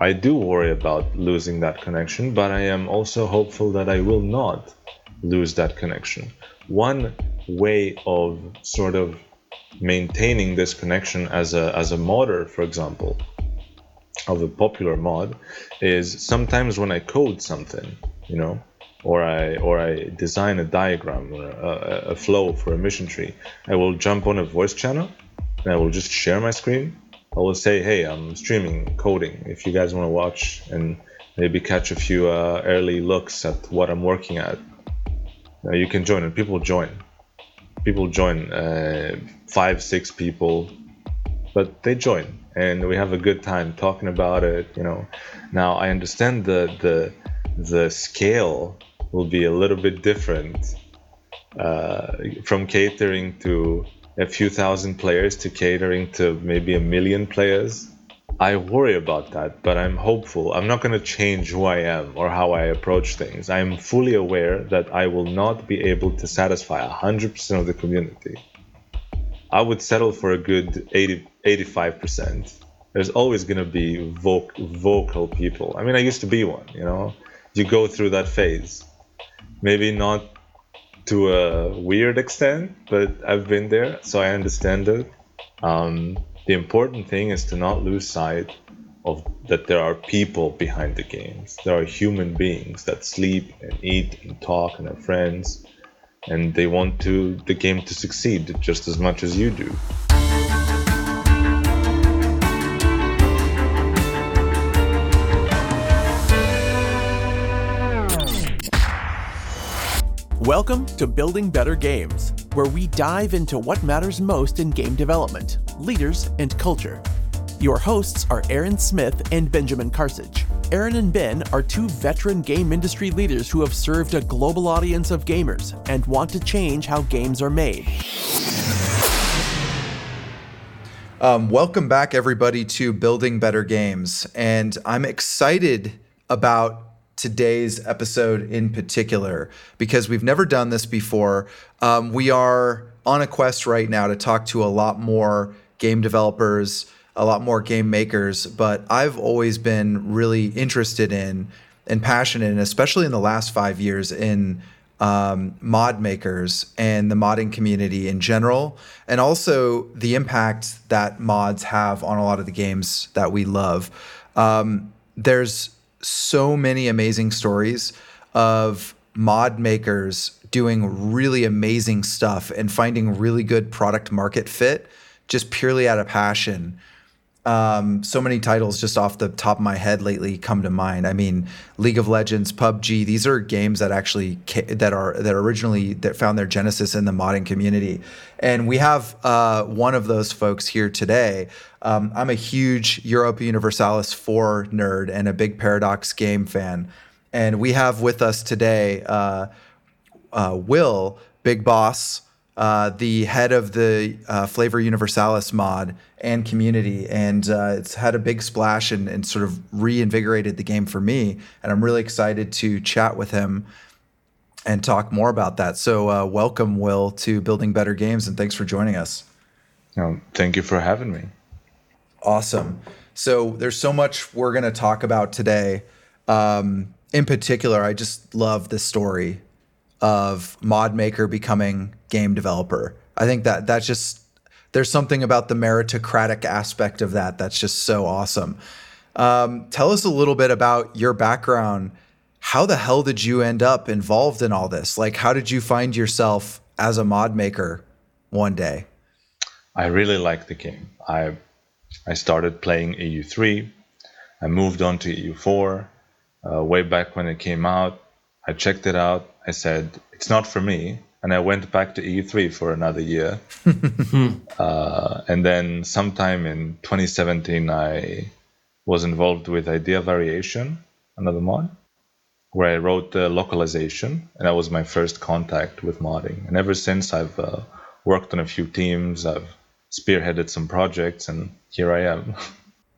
I do worry about losing that connection, but I am also hopeful that I will not lose that connection. One way of sort of maintaining this connection as a as a modder, for example, of a popular mod, is sometimes when I code something, you know, or I or I design a diagram or a, a flow for a mission tree, I will jump on a voice channel and I will just share my screen. I will say, "Hey, I'm streaming coding. If you guys want to watch and maybe catch a few uh, early looks at what I'm working at, uh, you can join." And people join. People join. Uh, five, six people, but they join, and we have a good time talking about it. You know. Now I understand the the the scale will be a little bit different uh, from catering to a few thousand players to catering to maybe a million players. I worry about that, but I'm hopeful. I'm not going to change who I am or how I approach things. I'm fully aware that I will not be able to satisfy 100% of the community. I would settle for a good 80, 85%. There's always going to be vocal people. I mean, I used to be one, you know? You go through that phase maybe not to a weird extent, but I've been there, so I understand it. Um, the important thing is to not lose sight of that there are people behind the games. There are human beings that sleep and eat and talk and are friends, and they want to the game to succeed just as much as you do. Welcome to Building Better Games, where we dive into what matters most in game development, leaders, and culture. Your hosts are Aaron Smith and Benjamin Karsich. Aaron and Ben are two veteran game industry leaders who have served a global audience of gamers and want to change how games are made. Um, welcome back, everybody, to Building Better Games. And I'm excited about today's episode in particular because we've never done this before. Um, we are on a quest right now to talk to a lot more game developers, a lot more game makers, but I've always been really interested in and passionate, and especially in the last five years, in um, mod makers and the modding community in general, and also the impact that mods have on a lot of the games that we love. Um, there's so many amazing stories of mod makers doing really amazing stuff and finding really good product market fit just purely out of passion. Um, so many titles just off the top of my head lately come to mind. I mean, League of Legends, PUBG. These are games that actually that are that originally that found their genesis in the modding community, and we have uh, one of those folks here today. Um, I'm a huge Europa Universalis 4 nerd and a big Paradox game fan, and we have with us today uh, uh, Will Big Boss uh, the head of the uh, Flavor Universalis mod and community, and uh, it's had a big splash and, and, sort of reinvigorated the game for me. And I'm really excited to chat with him and talk more about that. So, uh, welcome, Will, to Building Better Games, and thanks for joining us. No, thank you for having me. Awesome. So, there's so much we're going to talk about today. Um, in particular, I just love the story of mod maker becoming game developer. I think that that's just there's something about the meritocratic aspect of that that's just so awesome. Um, tell us a little bit about your background. How the hell did you end up involved in all this? Like, how did you find yourself as a mod maker one day? I really liked the game. I I started playing EU3. I moved on to EU4 uh, way back when it came out. I checked it out. I said, it's not for me. And I went back to EU3 for another year. uh, and then sometime in 2017, I was involved with Idea Variation, another mod, where I wrote the localization. And that was my first contact with modding. And ever since, I've uh, worked on a few teams, I've spearheaded some projects, and here I am.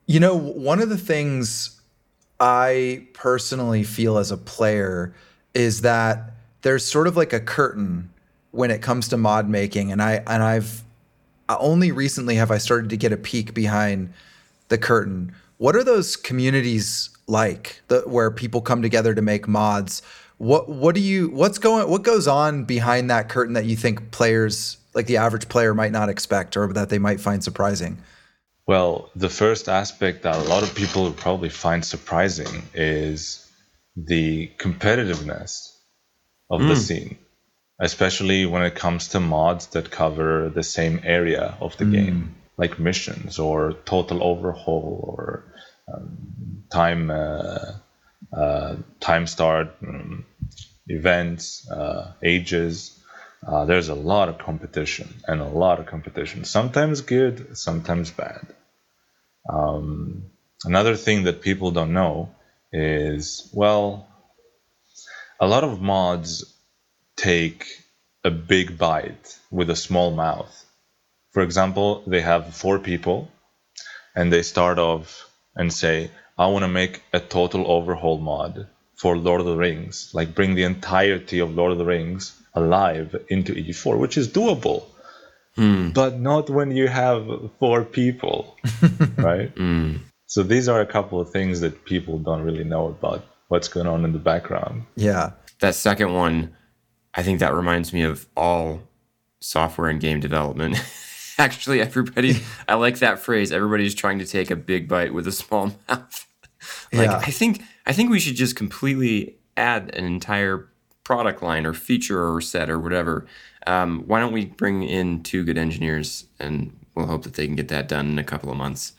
You know, one of the things I personally feel as a player is that there's sort of like a curtain when it comes to mod making and I and I've only recently have I started to get a peek behind the curtain What are those communities like the, where people come together to make mods? What what do you what's going what goes on behind that curtain that you think players like the average player might not expect or that they might find surprising? Well, the first aspect that a lot of people probably find surprising is the competitiveness of mm. the hmm. scene, especially when it comes to mods that cover the same area of the mm. game, like missions or total overhaul or um, time uh, uh, time start um, events, uh, ages. Uh, there's a lot of competition and a lot of competition. Sometimes good, sometimes bad. Um, another thing that people don't know is well, a lot of mods take a big bite with a small mouth. For example, they have four people and they start off and say, I want to make a total overhaul mod for Lord of the Rings, like bring the entirety of Lord of the Rings alive into EU4, which is doable. Hmm. But not when you have four people, right? Mm. So these are a couple of things that people don't really know about what's going on in the background. Yeah. That second one, I think that reminds me of all software and game development. Actually, everybody, I like that phrase. Everybody's trying to take a big bite with a small mouth. like, yeah. I think, I think we should just completely add an entire product line or feature or set or whatever. Um, why don't we bring in two good engineers and we'll hope that they can get that done in a couple of months.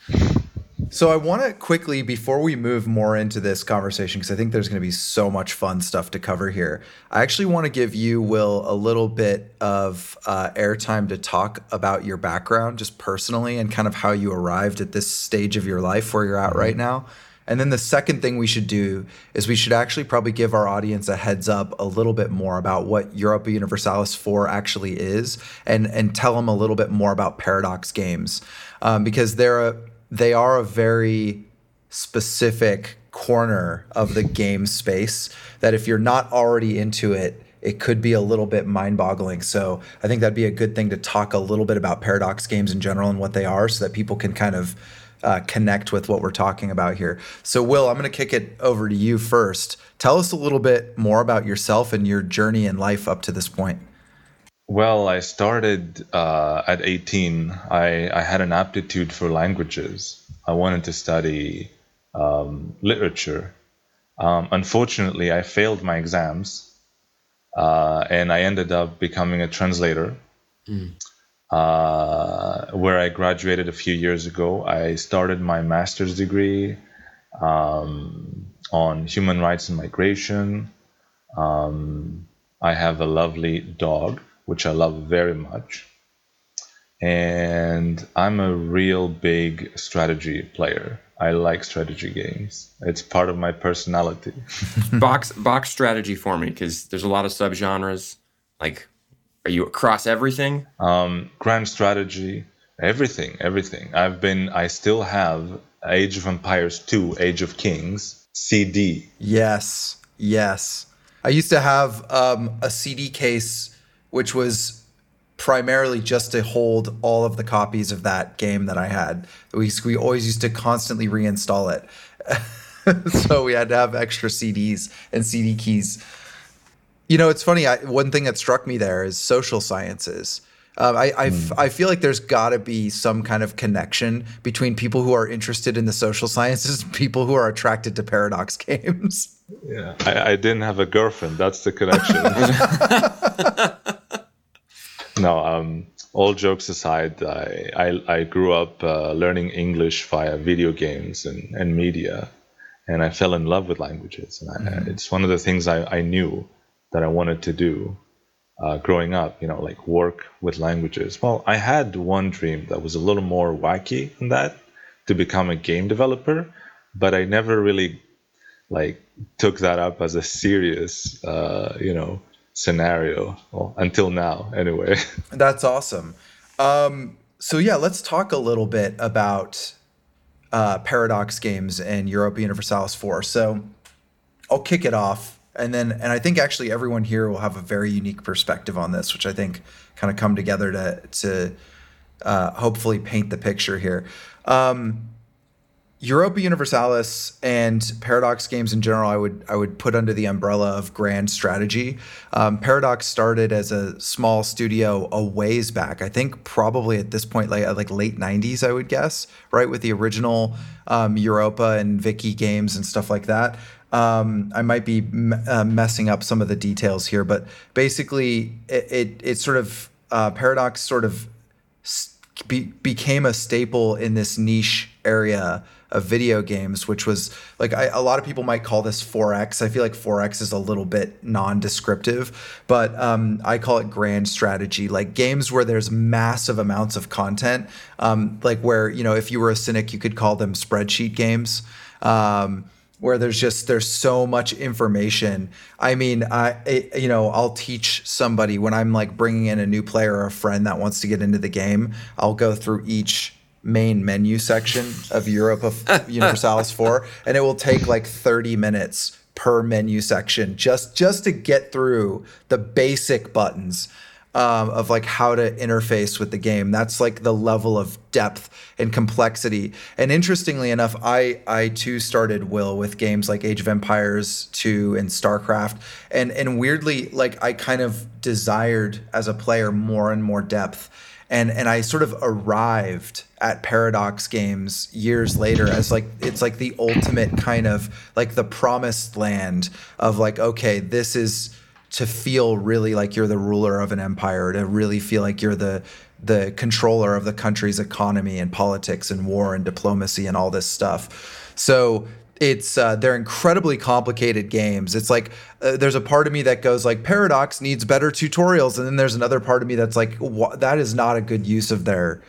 So I want to quickly before we move more into this conversation because I think there's going to be so much fun stuff to cover here. I actually want to give you Will a little bit of uh, airtime to talk about your background just personally and kind of how you arrived at this stage of your life where you're at mm-hmm. right now. And then the second thing we should do is we should actually probably give our audience a heads up a little bit more about what Europa Universalis 4 actually is and, and tell them a little bit more about Paradox Games. Um, because they're a they are a very specific corner of the game space that if you're not already into it, it could be a little bit mind boggling. So I think that'd be a good thing to talk a little bit about paradox games in general and what they are so that people can kind of uh, connect with what we're talking about here. So, Will, I'm going to kick it over to you first. Tell us a little bit more about yourself and your journey in life up to this point. Well, I started uh, at 18. I, I had an aptitude for languages. I wanted to study um, literature. Um, unfortunately, I failed my exams uh, and I ended up becoming a translator. Mm. Uh, where I graduated a few years ago, I started my master's degree um, on human rights and migration. Um, I have a lovely dog which I love very much. And I'm a real big strategy player. I like strategy games. It's part of my personality. box box strategy for me because there's a lot of subgenres. Like, are you across everything? Um, grand strategy, everything, everything. I've been. I still have Age of Empires 2, Age of Kings CD. Yes, yes. I used to have um, a CD case which was primarily just to hold all of the copies of that game that I had. We, we always used to constantly reinstall it. so we had to have extra CDs and CD keys. You know, it's funny. I, one thing that struck me there is social sciences. Um, I I, mm. Feel like there's got to be some kind of connection between people who are interested in the social sciences and people who are attracted to paradox games. Yeah, I, I didn't have a girlfriend. That's the connection. no, um, all jokes aside, I I, I grew up uh, learning English via video games and, and media, and I fell in love with languages. And I, mm-hmm. it's one of the things I, I knew that I wanted to do uh, growing up. You know, like work with languages. Well, I had one dream that was a little more wacky than that, to become a game developer, but I never really like took that up as a serious, uh, you know, scenario well, until now. Anyway, that's awesome. Um, so yeah, let's talk a little bit about uh, Paradox Games and Europa Universalis 4. So I'll kick it off, and then and I think actually everyone here will have a very unique perspective on this, which I think kind of come together to to uh, hopefully paint the picture here. Um, Europa Universalis and Paradox games in general, I would I would put under the umbrella of grand strategy. Um, Paradox started as a small studio a ways back. I think probably at this point, like like late '90s, I would guess, right, with the original um, Europa and Vicky games and stuff like that. Um, I might be m- uh, messing up some of the details here, but basically, it it, it sort of uh, Paradox sort of be- became a staple in this niche area of video games, which was like I, a lot of people might call this 4X. I feel like 4X is a little bit non-descriptive, but um, I call it grand strategy, like games where there's massive amounts of content, um, like where you know if you were a cynic, you could call them spreadsheet games. Um, where there's just there's so much information. I mean, I it, you know I'll teach somebody when I'm like bringing in a new player or a friend that wants to get into the game. I'll go through each main menu section of Europa Universalis 4 and it will take like 30 minutes per menu section just just to get through the basic buttons um, of like how to interface with the game. That's like the level of depth and complexity. And interestingly enough, I I too started Will with games like Age of Empires 2 and StarCraft. And and weirdly, like I kind of desired as a player more and more depth. And and I sort of arrived at Paradox games years later as like it's like the ultimate kind of like the promised land of like, okay, this is to feel really like you're the ruler of an empire, to really feel like you're the the controller of the country's economy and politics and war and diplomacy and all this stuff. So it's uh, they're incredibly complicated games. It's like uh, there's a part of me that goes like Paradox needs better tutorials, and then there's another part of me that's like that is not a good use of their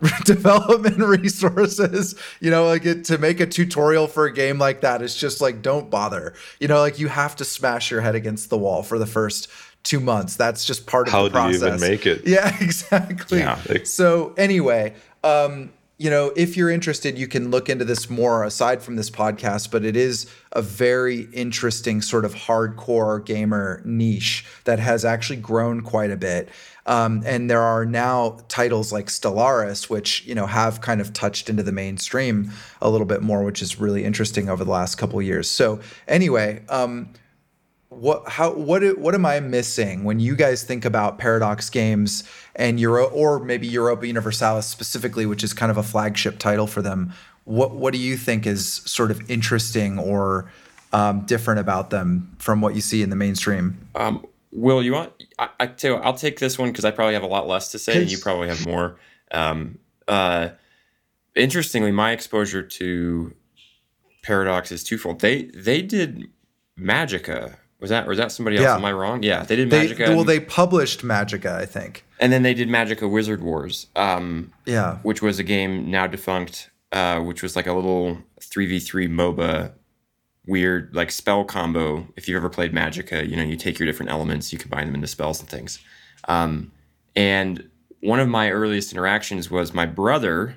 development resources. You know like it, to make a tutorial for a game like that it's just like don't bother. You know like you have to smash your head against the wall for the first two months. That's just part of how the process do you even make it? Yeah exactly. Yeah, like- so anyway um you know, if you're interested, you can look into this more aside from this podcast, but it is a very interesting sort of hardcore gamer niche that has actually grown quite a bit. Um, and there are now titles like Stellaris, which you know have kind of touched into the mainstream a little bit more, which is really interesting over the last couple years. So anyway, um, what how what what am I missing when you guys think about Paradox games and Euro or maybe Europa Universalis specifically, which is kind of a flagship title for them? What what do you think is sort of interesting or um, different about them from what you see in the mainstream? Um, Will, you want? I, I tell you, I'll take this one because I probably have a lot less to say, and you probably have more. Um, uh, interestingly, my exposure to Paradox is twofold. They they did Magicka. Was that or was that somebody else? Yeah. Am I wrong? Yeah, they did They, Magicka. well, they published Magicka, I think. And then they did Magicka Wizard Wars, um, Yeah. which was a game now defunct, uh, which was like a little three v three MOBA weird like spell combo. If you've ever played Magicka, you know you take your different elements, you combine them into spells and things. Um, and one of my earliest interactions was my brother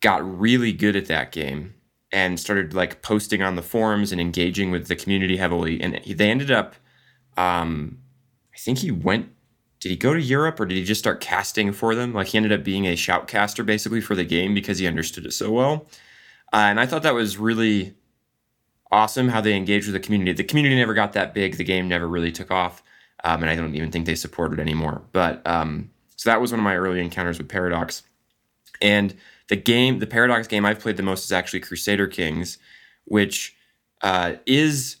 got really good at that game and started like posting on the forums and engaging with the community heavily. And he- they ended up, um, I think he went. Did he go to Europe or did he just start casting for them? Like he ended up being a shoutcaster basically for the game because he understood it so well. Uh, and I thought that was really awesome how they engaged with the community. The community never got that big. The game never really took off, um, and I don't even think they support it anymore. But um, so that was one of my early encounters with Paradox. And the game, the Paradox game I've played the most is actually Crusader Kings, which uh, is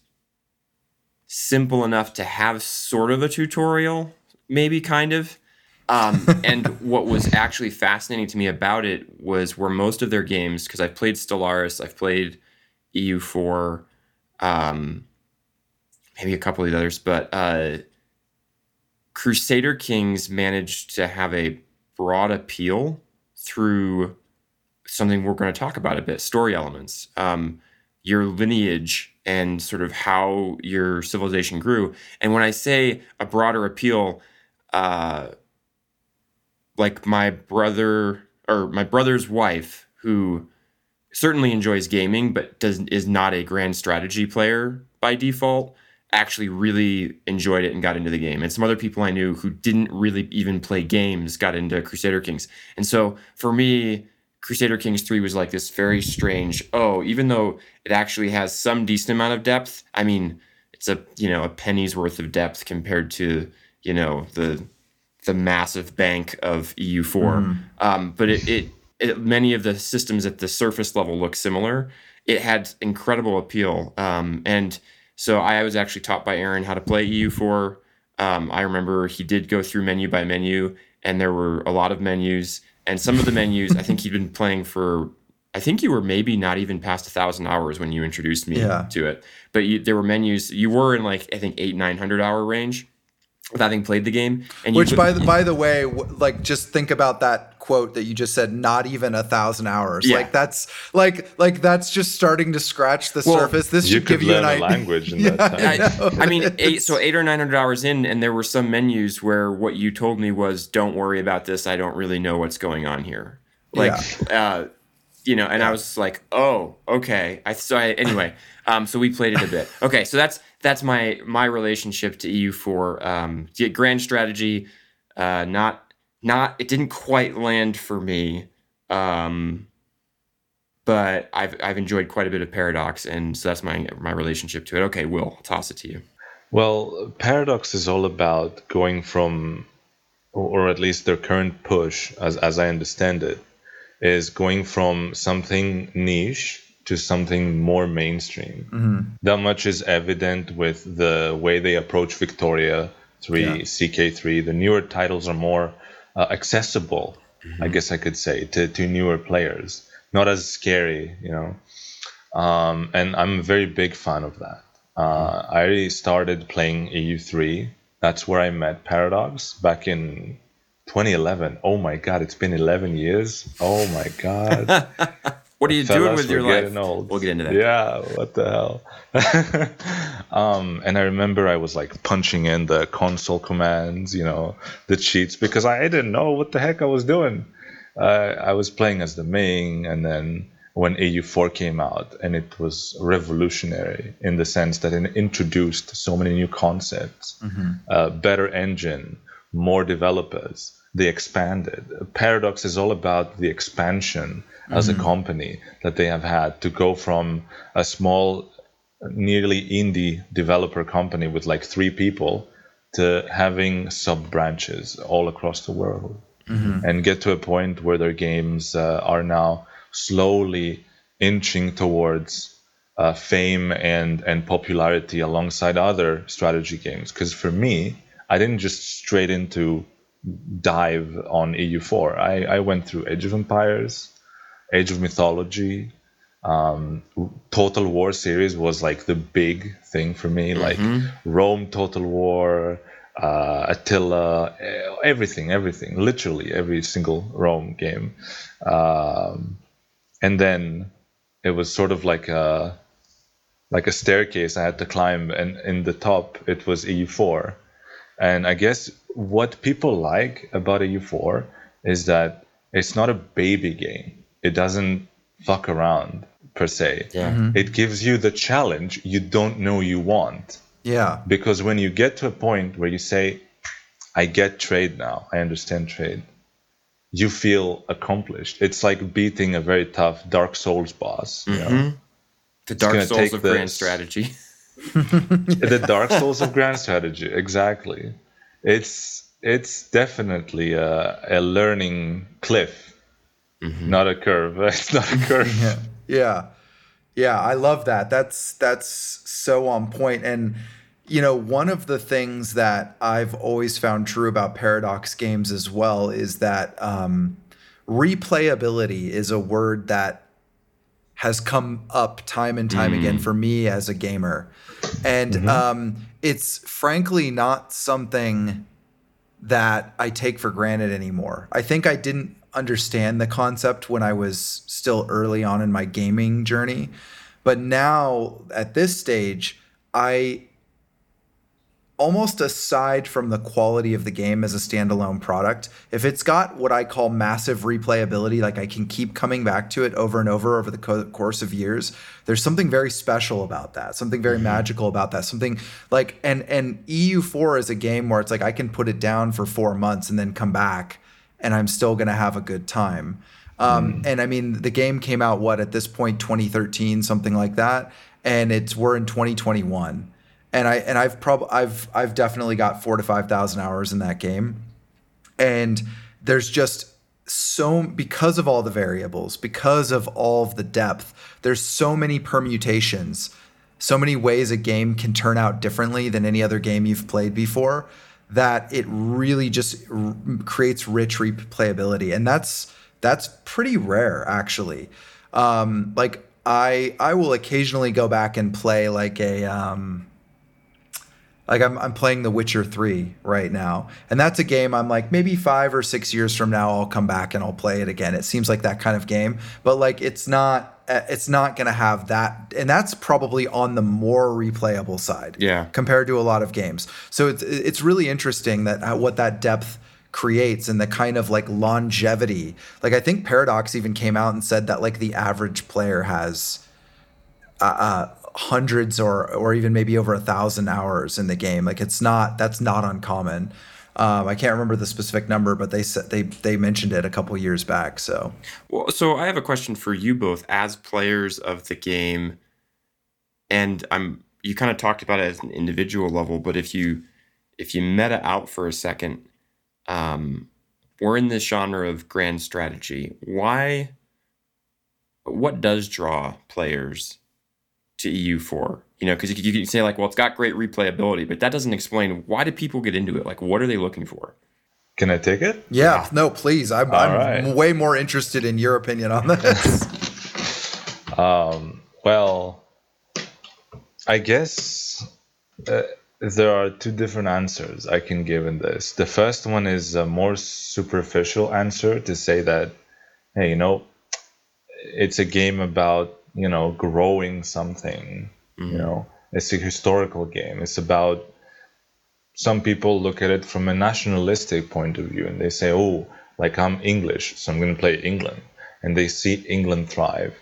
simple enough to have sort of a tutorial, maybe kind of. Um, and what was actually fascinating to me about it was where most of their games, because I've played Stellaris, I've played EU4, um, maybe a couple of the others, but uh, Crusader Kings managed to have a broad appeal through something we're going to talk about a bit story elements, um, your lineage, and sort of how your civilization grew. And when I say a broader appeal, uh, like my brother or my brother's wife, who certainly enjoys gaming but does is not a grand strategy player by default actually really enjoyed it and got into the game. And some other people i knew who didn't really even play games got into crusader kings. And so for me Crusader Kings 3 was like this very strange, oh, even though it actually has some decent amount of depth, I mean, it's a, you know, a penny's worth of depth compared to, you know, the the massive bank of EU4. Mm. Um, but it, it, it, many of the systems at the surface level look similar. It had incredible appeal. Um, and so I was actually taught by Aaron how to play EU4. Um, I remember he did go through menu by menu, and there were a lot of menus and some of the menus I think he'd been playing for I think you were maybe not even past a thousand hours when you introduced me yeah. to it. But you, there were menus you were in like I think eight nine hundred hour range having played the game. And which by the by the way, like just think about that quote that you just said. Not even a thousand hours. Yeah. Like that's like like that's just starting to scratch the well, surface. This should give you an idea. language in yeah. I, I, mean, eight, so eight or nine hundred hours in, and there were some menus where what you told me was, "Don't worry about this. I don't really know what's going on here." Like. Yeah. Uh, you know, and I was like, "Oh, okay." I so I, anyway, um, so we played it a bit. Okay, so that's that's my my relationship to EU4. Um, grand strategy, uh, not not it didn't quite land for me, um, but I've I've enjoyed quite a bit of Paradox, and so that's my my relationship to it. Okay, Will, I'll toss it to you. Well, Paradox is all about going from, or at least their current push, as as I understand it, is going from something niche to something more mainstream. Mm-hmm. That much is evident with the way they approach Victoria 3, yeah. CK3. The newer titles are more uh, accessible, mm-hmm. I guess I could say, to, to newer players. Not as scary, you know. Um, and I'm a very big fan of that. Uh, I started playing EU3. That's where I met Paradox back in 2011. Oh my god, it's been 11 years. Oh my god. what are you doing with your life? Old. We'll get into that. Yeah, what the hell? um, and I remember I was like punching in the console commands, you know, the cheats because I didn't know what the heck I was doing. Uh, I was playing as the Ming, and then when EU4 came out, and it was revolutionary in the sense that it introduced so many new concepts, mm-hmm. uh, better engine, more developers they expanded. Paradox is all about the expansion as mm-hmm. a company that they have had to go from a small, nearly indie developer company with like three people to having sub branches all across the world mm-hmm. and get to a point where their games uh, are now slowly inching towards uh, fame and, and popularity alongside other strategy games. Because for me, I didn't just straight into dive on EU4. I, I went through Age of Empires, Age of Mythology. Um, Total War series was like the big thing for me, mm-hmm. like Rome Total War, uh, Attila, everything, everything, literally every single Rome game. Um, and then it was sort of like a like a staircase I had to climb, and in the top it was EU4. And I guess what people like about EU4 is that it's not a baby game. It doesn't fuck around per se. Yeah. Mm-hmm. It gives you the challenge you don't know you want. Yeah. Because when you get to a point where you say, I get trade now, I understand trade, you feel accomplished. It's like beating a very tough Dark Souls boss. Mm-hmm. You know? The Dark Souls of this, grand strategy. the Dark Souls of grand strategy, exactly it's it's definitely a, a learning cliff, mm-hmm. not a curve. It's not a curve. yeah. yeah, yeah, I love that. That's that's so on point. And you know, one of the things that I've always found true about Paradox games as well is that um, replayability is a word that has come up time and time mm. again for me as a gamer. And mm-hmm. um, it's frankly not something that I take for granted anymore. I think I didn't understand the concept when I was still early on in my gaming journey. But now at this stage, I almost aside from the quality of the game as a standalone product, if it's got what I call massive replayability, like I can keep coming back to it over and over over the co- course of years, there's something very special about that, something very mm-hmm. magical about that, something like and and EU4 is a game where it's like I can put it down for 4 months and then come back and I'm still going to have a good time. Um, And I mean, the game came out what at this point, 2013, something like that, and it's we're in 2021, and I and I've probably I've I've definitely got four to five thousand hours in that game, and there's just so because of all the variables, because of all of the depth, there's so many permutations, so many ways a game can turn out differently than any other game you've played before that it really just r- creates rich replayability. And that's that's pretty rare actually. Um, like i i will occasionally go back and play like a um, like I'm, I'm playing the witcher 3 right now. And that's a game i'm like maybe five or six years from now i'll come back and i'll play it again. It seems like that kind of game. But like it's not uh, it's not going to have that and that's probably on the more replayable side Yeah. compared to a lot of games. So it's it's really interesting that uh, what that depth creates and the kind of like longevity. Like i think paradox even came out and said that like the average player has uh, uh, hundreds or or even maybe over a thousand hours in the game like it's not that's not uncommon um, I can't remember the specific number, but they said they they mentioned it a couple years back. So Well, so I have a question for you both as players of the game, and I'm you kind of talked about it as an individual level, but if you if you meta out for a second, um, we're in this genre of grand strategy. Why? What does draw players to EU4? You know, because you, you can say like, well, it's got great replayability, but that doesn't explain why do people get into it. Like, what are they looking for? Can I take it? yeah, no, please, I'm, I'm right. way more interested in your opinion on this. Um, well, I guess uh, there are two different answers I can give in this. The first one is a more superficial answer to say that, hey, you know, it's a game about, you know, growing something. You know, it's a historical game. It's about some people look at it from a nationalistic point of view and they say, oh, like I'm English, so I'm going to play England. And they see England thrive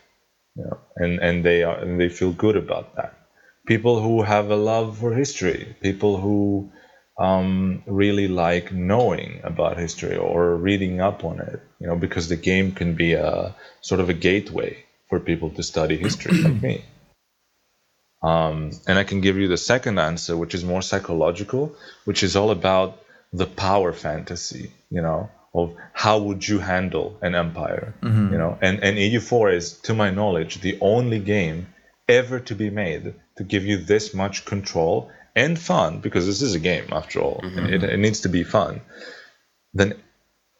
you know, and and they are and they feel good about that. People who have a love for history, people who um, really like knowing about history or reading up on it, you know, because the game can be a sort of a gateway for people to study history like me. Um, and I can give you the second answer, which is more psychological, which is all about the power fantasy, you know, of how would you handle an empire, you know. And and EU4 is, to my knowledge, the only game ever to be made to give you this much control and fun, because this is a game after all, and it, it needs to be fun. Than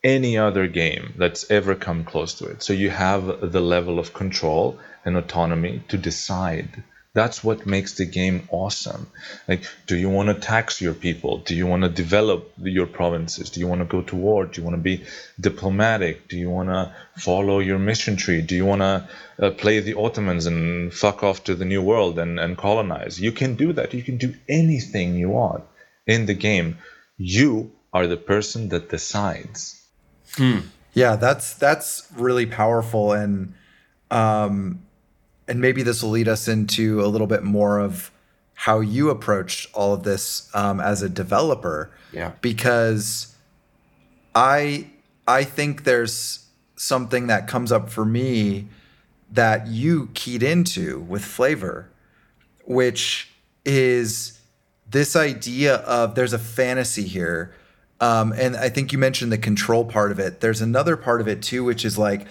any other game that's ever come close to it. So you have the level of control and autonomy to decide. That's what makes the game awesome. Like, do you want to tax your people? Do you want to develop your provinces? Do you want to go to war? Do you want to be diplomatic? Do you want to follow your mission tree? Do you want to uh, play the Ottomans and fuck off to the New World and, and colonize? You can do that. You can do anything you want in the game. You are the person that decides. Yeah, that's that's really powerful, and um, and maybe this will lead us into a little bit more of how you approached all of this um, as a developer. Yeah. because I I think there's something that comes up for me that you keyed into with flavor, which is this idea of there's a fantasy here. Um, and I think you mentioned the control part of it. There's another part of it too, which is like,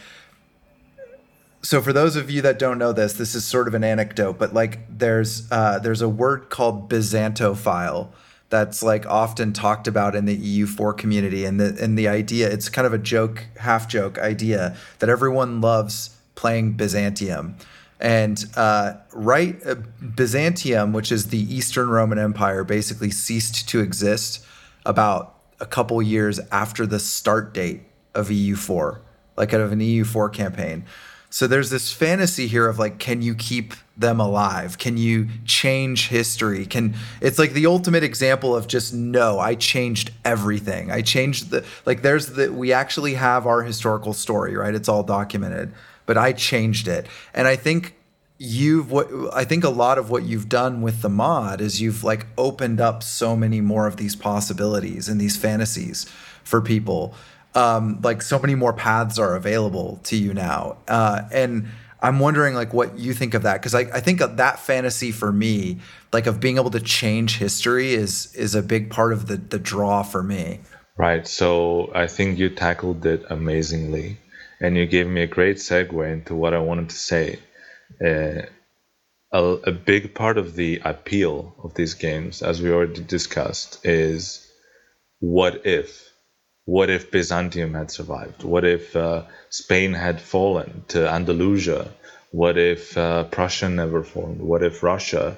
so for those of you that don't know this, this is sort of an anecdote, but like there's uh, there's a word called Byzantophile that's like often talked about in the EU4 community, and the and the idea it's kind of a joke, half joke idea that everyone loves playing Byzantium. And uh, right, uh, Byzantium, which is the Eastern Roman Empire, basically ceased to exist about a couple years after the start date of EU4, like out of an EU4 campaign. So there's this fantasy here of like, can you keep them alive? Can you change history? Can it's like the ultimate example of just no, I changed everything. I changed the like there's the we actually have our historical story, right? It's all documented, but I changed it. And I think you've what I think a lot of what you've done with the mod is you've like opened up so many more of these possibilities and these fantasies for people. Um, like so many more paths are available to you now, uh, and I'm wondering like what you think of that because I, I think that fantasy for me, like of being able to change history, is is a big part of the the draw for me. Right. So I think you tackled it amazingly, and you gave me a great segue into what I wanted to say. Uh, a, a big part of the appeal of these games, as we already discussed, is what if? What if Byzantium had survived? What if uh, Spain had fallen to Andalusia? What if uh, Prussia never formed? What if Russia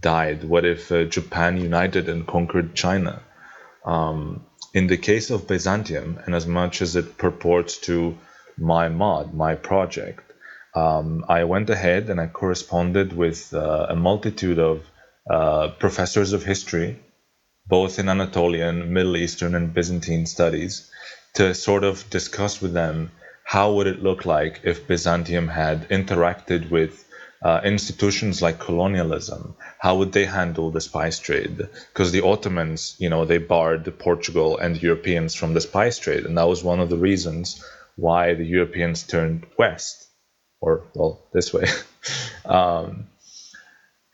died? What if uh, Japan united and conquered China? Um, in the case of Byzantium, and as much as it purports to my mod, my project, um, I went ahead and I corresponded with uh, a multitude of uh, professors of history, both in Anatolian, Middle Eastern, and Byzantine studies, to sort of discuss with them how would it look like if Byzantium had interacted with uh, institutions like colonialism, how would they handle the spice trade? Because the Ottomans, you know, they barred Portugal and Europeans from the spice trade, and that was one of the reasons why the Europeans turned west or well, this way. um,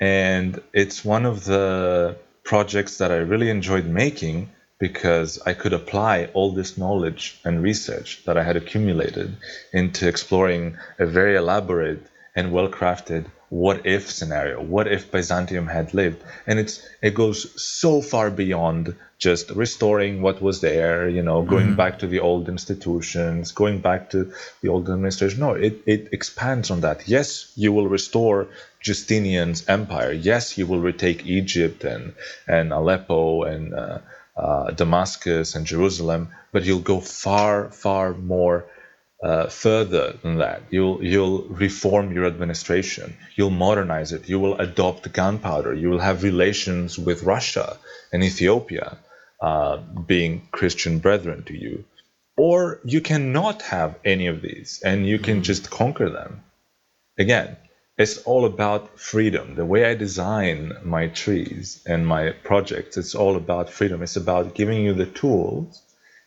and it's one of the projects that I really enjoyed making because I could apply all this knowledge and research that I had accumulated into exploring a very elaborate and well crafted what if scenario? What if byzantium had lived? And it's it goes so far beyond just restoring what was there you know going mm-hmm. back to the old institutions going back to the old administration. No it, it expands on that. Yes you will restore justinian's empire. Yes you will retake egypt and and aleppo and uh, uh, damascus and jerusalem but you'll go far far more uh, further than that. You'll you'll reform your administration. You'll modernize it. You will adopt gunpowder. You will have relations with Russia and Ethiopia, uh, being Christian brethren to you. Or you cannot have any of these, and you can just conquer them. Again, it's all about freedom. The way I design my trees and my projects, it's all about freedom. It's about giving you the tools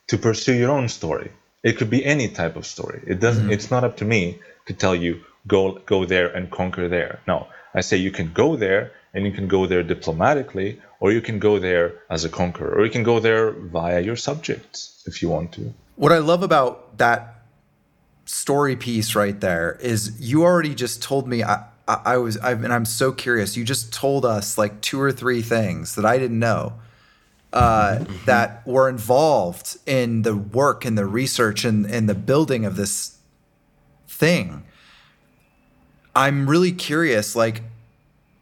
to pursue your own story it could be any type of story. It doesn't. Mm-hmm. It's not up to me to tell you go go there and conquer there. No, I say you can go there and you can go there diplomatically, or you can go there as a conqueror, or you can go there via your subjects if you want to. What I love about that story piece right there is you already just told me. I, I, I was, I, and I'm so curious. You just told us like two or three things that I didn't know uh, that were involved in the work and the research and, and the building of this thing. I'm really curious, like,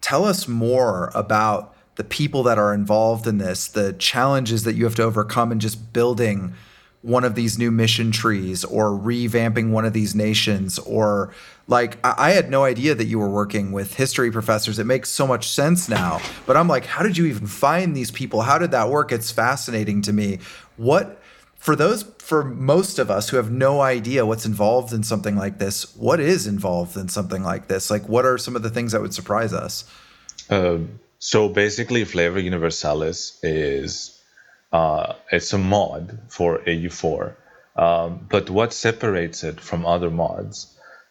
tell us more about the people that are involved in this, the challenges that you have to overcome in just building one of these new mission trees or revamping one of these nations or like I had no idea that you were working with history professors. It makes so much sense now. But I'm like, how did you even find these people? How did that work? It's fascinating to me. What for those for most of us who have no idea what's involved in something like this, what is involved in something like this? Like what are some of the things that would surprise us? Uh, so basically Flavor Universalis is uh, it's a mod for EU4. Um, but what separates it from other mods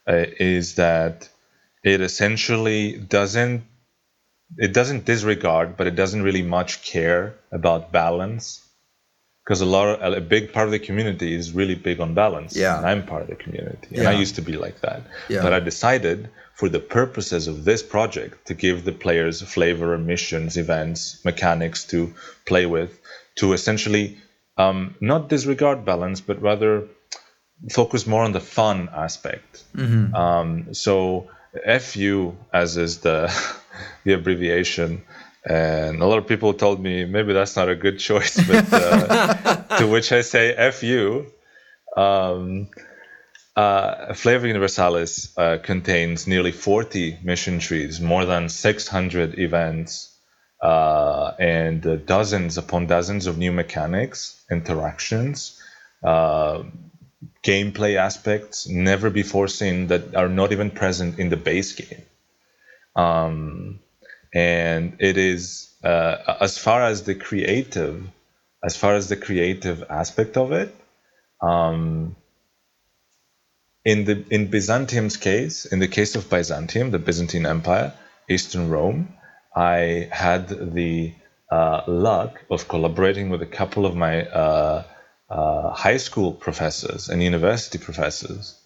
uh, is that it essentially doesn't it doesn't disregard, but it doesn't really much care about balance because a lot of a big part of the community is really big on balance. Yeah, and I'm part of the community, and yeah. I used to be like that. Yeah. But I decided, for the purposes of this project, to give the players flavor, missions, events, mechanics to play with, to essentially um, not disregard balance, but rather focus more on the fun aspect. Mm-hmm. Um, so FU, as is the the abbreviation, and a lot of people told me maybe that's not a good choice, but uh, to which I say FU. Um, uh, Flavor Universalis uh, contains nearly 40 mission trees, more than 600 events, uh, and dozens upon dozens of new mechanics, interactions, uh, gameplay aspects never before seen that are not even present in the base game. Um, and it is uh, as far as the creative, as far as the creative aspect of it, Um, in the in Byzantium's case, in the case of Byzantium, the Byzantine Empire, Eastern Rome, I had the uh, luck of collaborating with a couple of my uh, uh, high school professors and university professors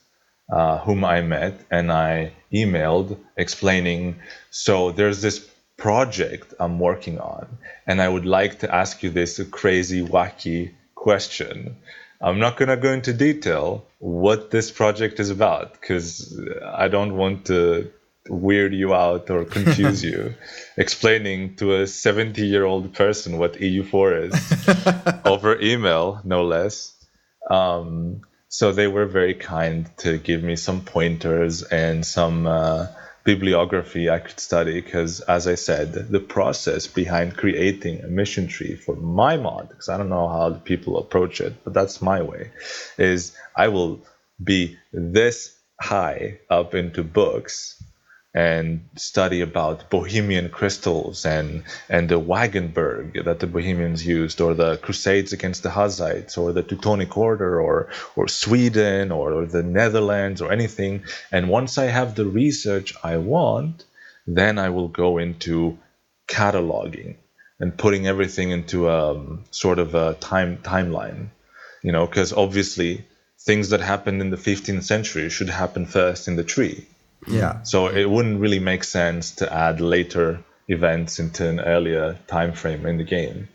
uh, whom I met and I emailed explaining so there's this project I'm working on and I would like to ask you this crazy, wacky question. I'm not going to go into detail what this project is about because I don't want to weird you out or confuse you explaining to a 70 year old person what EU4 is over email, no less. Um, so they were very kind to give me some pointers and some uh, bibliography I could study because, as I said, the process behind creating a mission tree for my mod, because I don't know how people approach it, but that's my way, is I will be this high up into books and study about Bohemian crystals and and the Wagenburg that the Bohemians used, or the Crusades against the Hussites, or the Teutonic Order, or or Sweden, or the Netherlands, or anything. And once I have the research I want, then I will go into cataloging and putting everything into a um, sort of a time timeline, you know, because obviously things that happened in the 15th century should happen first in the tree yeah. So it wouldn't really make sense to add later events into an earlier time frame in the game.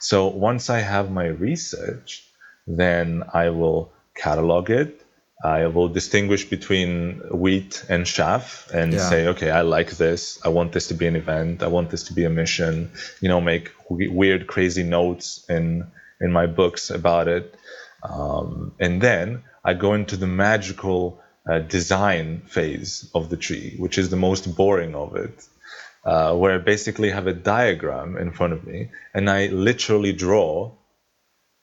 So once I have my research, then I will catalog it. I will distinguish between wheat and chaff and yeah. say, okay, I like this. I want this to be an event. I want this to be a mission. You know, make weird, crazy notes in in my books about it. Um, and then I go into the magical uh, design phase of the tree, which is the most boring of it, uh, where I basically have a diagram in front of me and I literally draw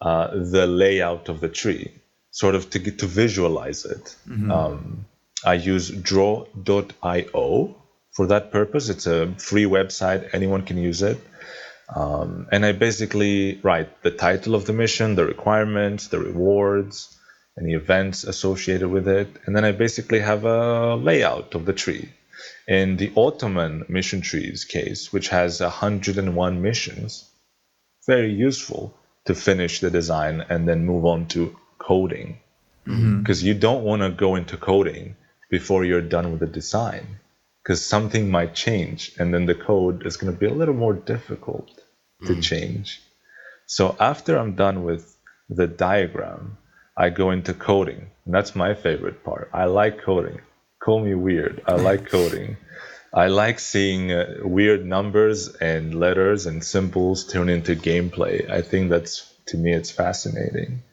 uh, the layout of the tree, sort of to to visualize it. Mm-hmm. Um, I use draw.io for that purpose. It's a free website, anyone can use it. Um, and I basically write the title of the mission, the requirements, the rewards, any events associated with it. And then I basically have a layout of the tree. In the Ottoman mission trees case, which has 101 missions, very useful to finish the design and then move on to coding. Because mm-hmm. you don't want to go into coding before you're done with the design, because something might change and then the code is going to be a little more difficult to mm. change. So after I'm done with the diagram, I go into coding. And that's my favorite part. I like coding. Call me weird. I like coding. I like seeing uh, weird numbers and letters and symbols turn into gameplay. I think that's, to me, it's fascinating.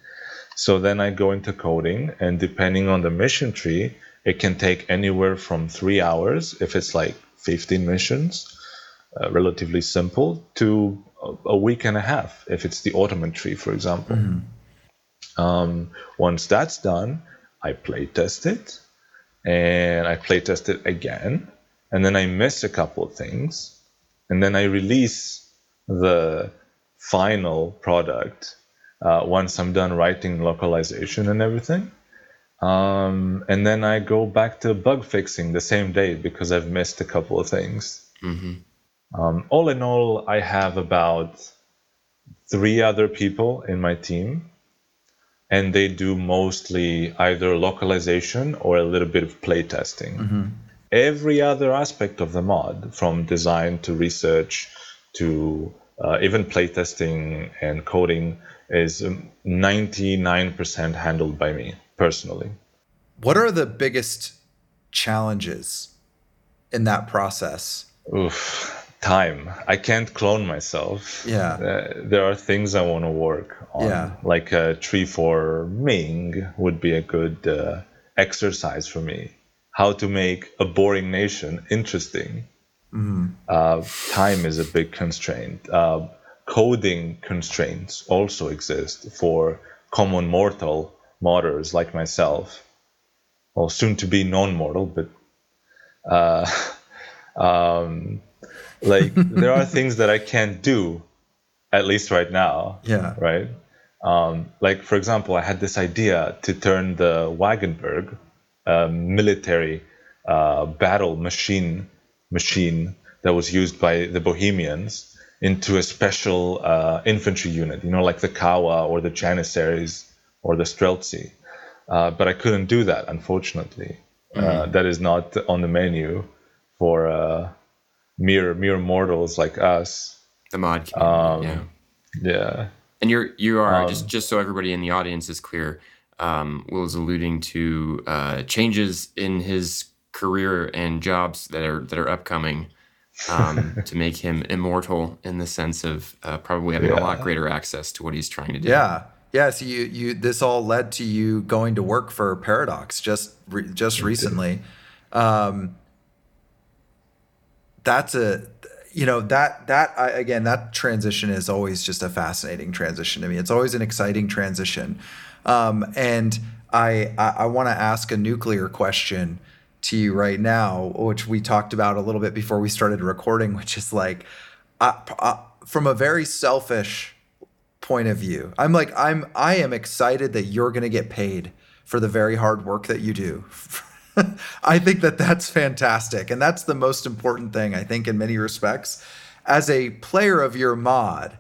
So then I go into coding, and depending on the mission tree, it can take anywhere from three hours, if it's like 15 missions, uh, relatively simple, to a week and a half, if it's the Ottoman tree, for example. Mm-hmm. Um, once that's done, I play test it and I play test it again. And then I miss a couple of things. And then I release the final product uh, once I'm done writing localization and everything. Um, and then I go back to bug fixing the same day because I've missed a couple of things. Mm-hmm. Um, all in all, I have about three other people in my team and they do mostly either localization or a little bit of playtesting. Mm-hmm. Every other aspect of the mod, from design to research to uh, even playtesting and coding, is 99% handled by me personally. What are the biggest challenges in that process? Oof time. I can't clone myself. Yeah. Uh, there are things I want to work on. Yeah. Like a tree for Ming would be a good uh, exercise for me. How to make a boring nation interesting. Mm-hmm. Uh, time is a big constraint. Uh, coding constraints also exist for common mortal modders like myself. Well, soon to be non-mortal, but uh, um, like there are things that I can't do, at least right now. Yeah. Right. Um, like for example, I had this idea to turn the Wagenburg, a military uh, battle machine machine that was used by the Bohemians, into a special uh, infantry unit. You know, like the Cawa or the Janissaries or the Streltsy. Uh, but I couldn't do that, unfortunately. Mm-hmm. that is not on the menu for uh, mere mere mortals like us. The mod community, um, yeah. Yeah. And you're you are um, just just so everybody in the audience is clear. Um, Will is alluding to uh, changes in his career and jobs that are that are upcoming um, to make him immortal in the sense of uh, probably having yeah. a lot greater access to what he's trying to do. Yeah. Yeah, so you you this all led to you going to work for Paradox just re, just recently. Um, that's a you know that that I, again that transition is always just a fascinating transition to me. It's always an exciting transition, um, and I I, I want to ask a nuclear question to you right now, which we talked about a little bit before we started recording, which is like, uh, uh, from a very selfish point of view, I'm like I'm I am excited that you're going to get paid for the very hard work that you do. I think that that's fantastic. And that's the most important thing, I think, in many respects. As a player of your mod,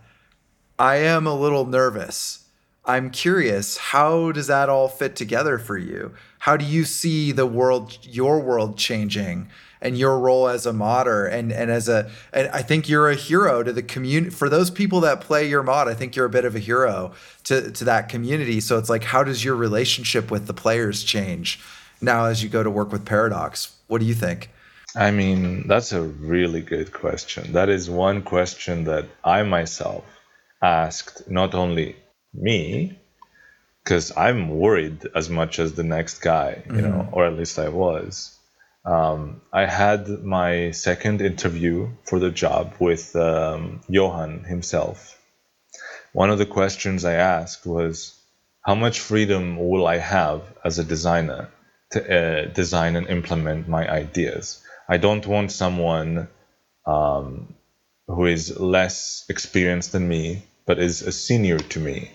I am a little nervous. I'm curious, how does that all fit together for you? How do you see the world, your world changing and your role as a modder and, and as a, and I think you're a hero to the community. For those people that play your mod, I think you're a bit of a hero to, to that community. So it's like, how does your relationship with the players change? Now as you go to work with Paradox? What do you think? I mean, that's a really good question. That is one question that I myself asked not only me, because I'm worried as much as the next guy, you mm-hmm. know, or at least I was. Um, I had my second interview for the job with um, Johan himself. One of the questions I asked was, How much freedom will I have as a designer to uh, design and implement my ideas. I don't want someone um, who is less experienced than me, but is a senior to me,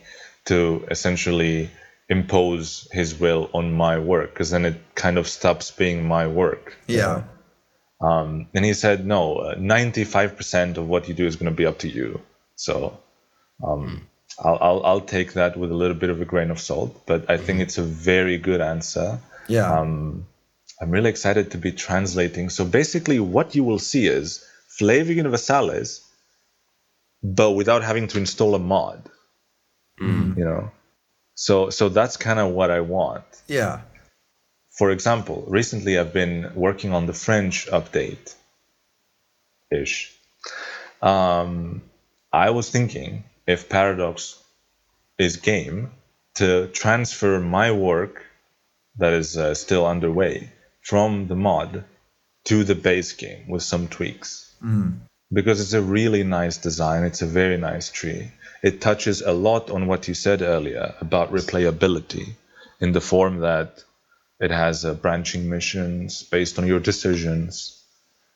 to essentially impose his will on my work, because then it kind of stops being my work. Yeah. Um, and he said, no, uh, 95% of what you do is going to be up to you. So um, mm. I'll, I'll, I'll, take that with a little bit of a grain of salt, but I think it's a very good answer. Yeah. Um, I'm really excited to be translating. So basically, what you will see is Flavor Universalis, but without having to install a mod. Mm. You know, so so that's kind of what I want. Yeah. For example, recently I've been working on the French update. Ish. Um, I was thinking if Paradox is game to transfer my work that is uh, still underway from the mod to the base game with some tweaks. Mm. Because it's a really nice design, it's a very nice tree. It touches a lot on what you said earlier about replayability in the form that it has uh, branching missions based on your decisions.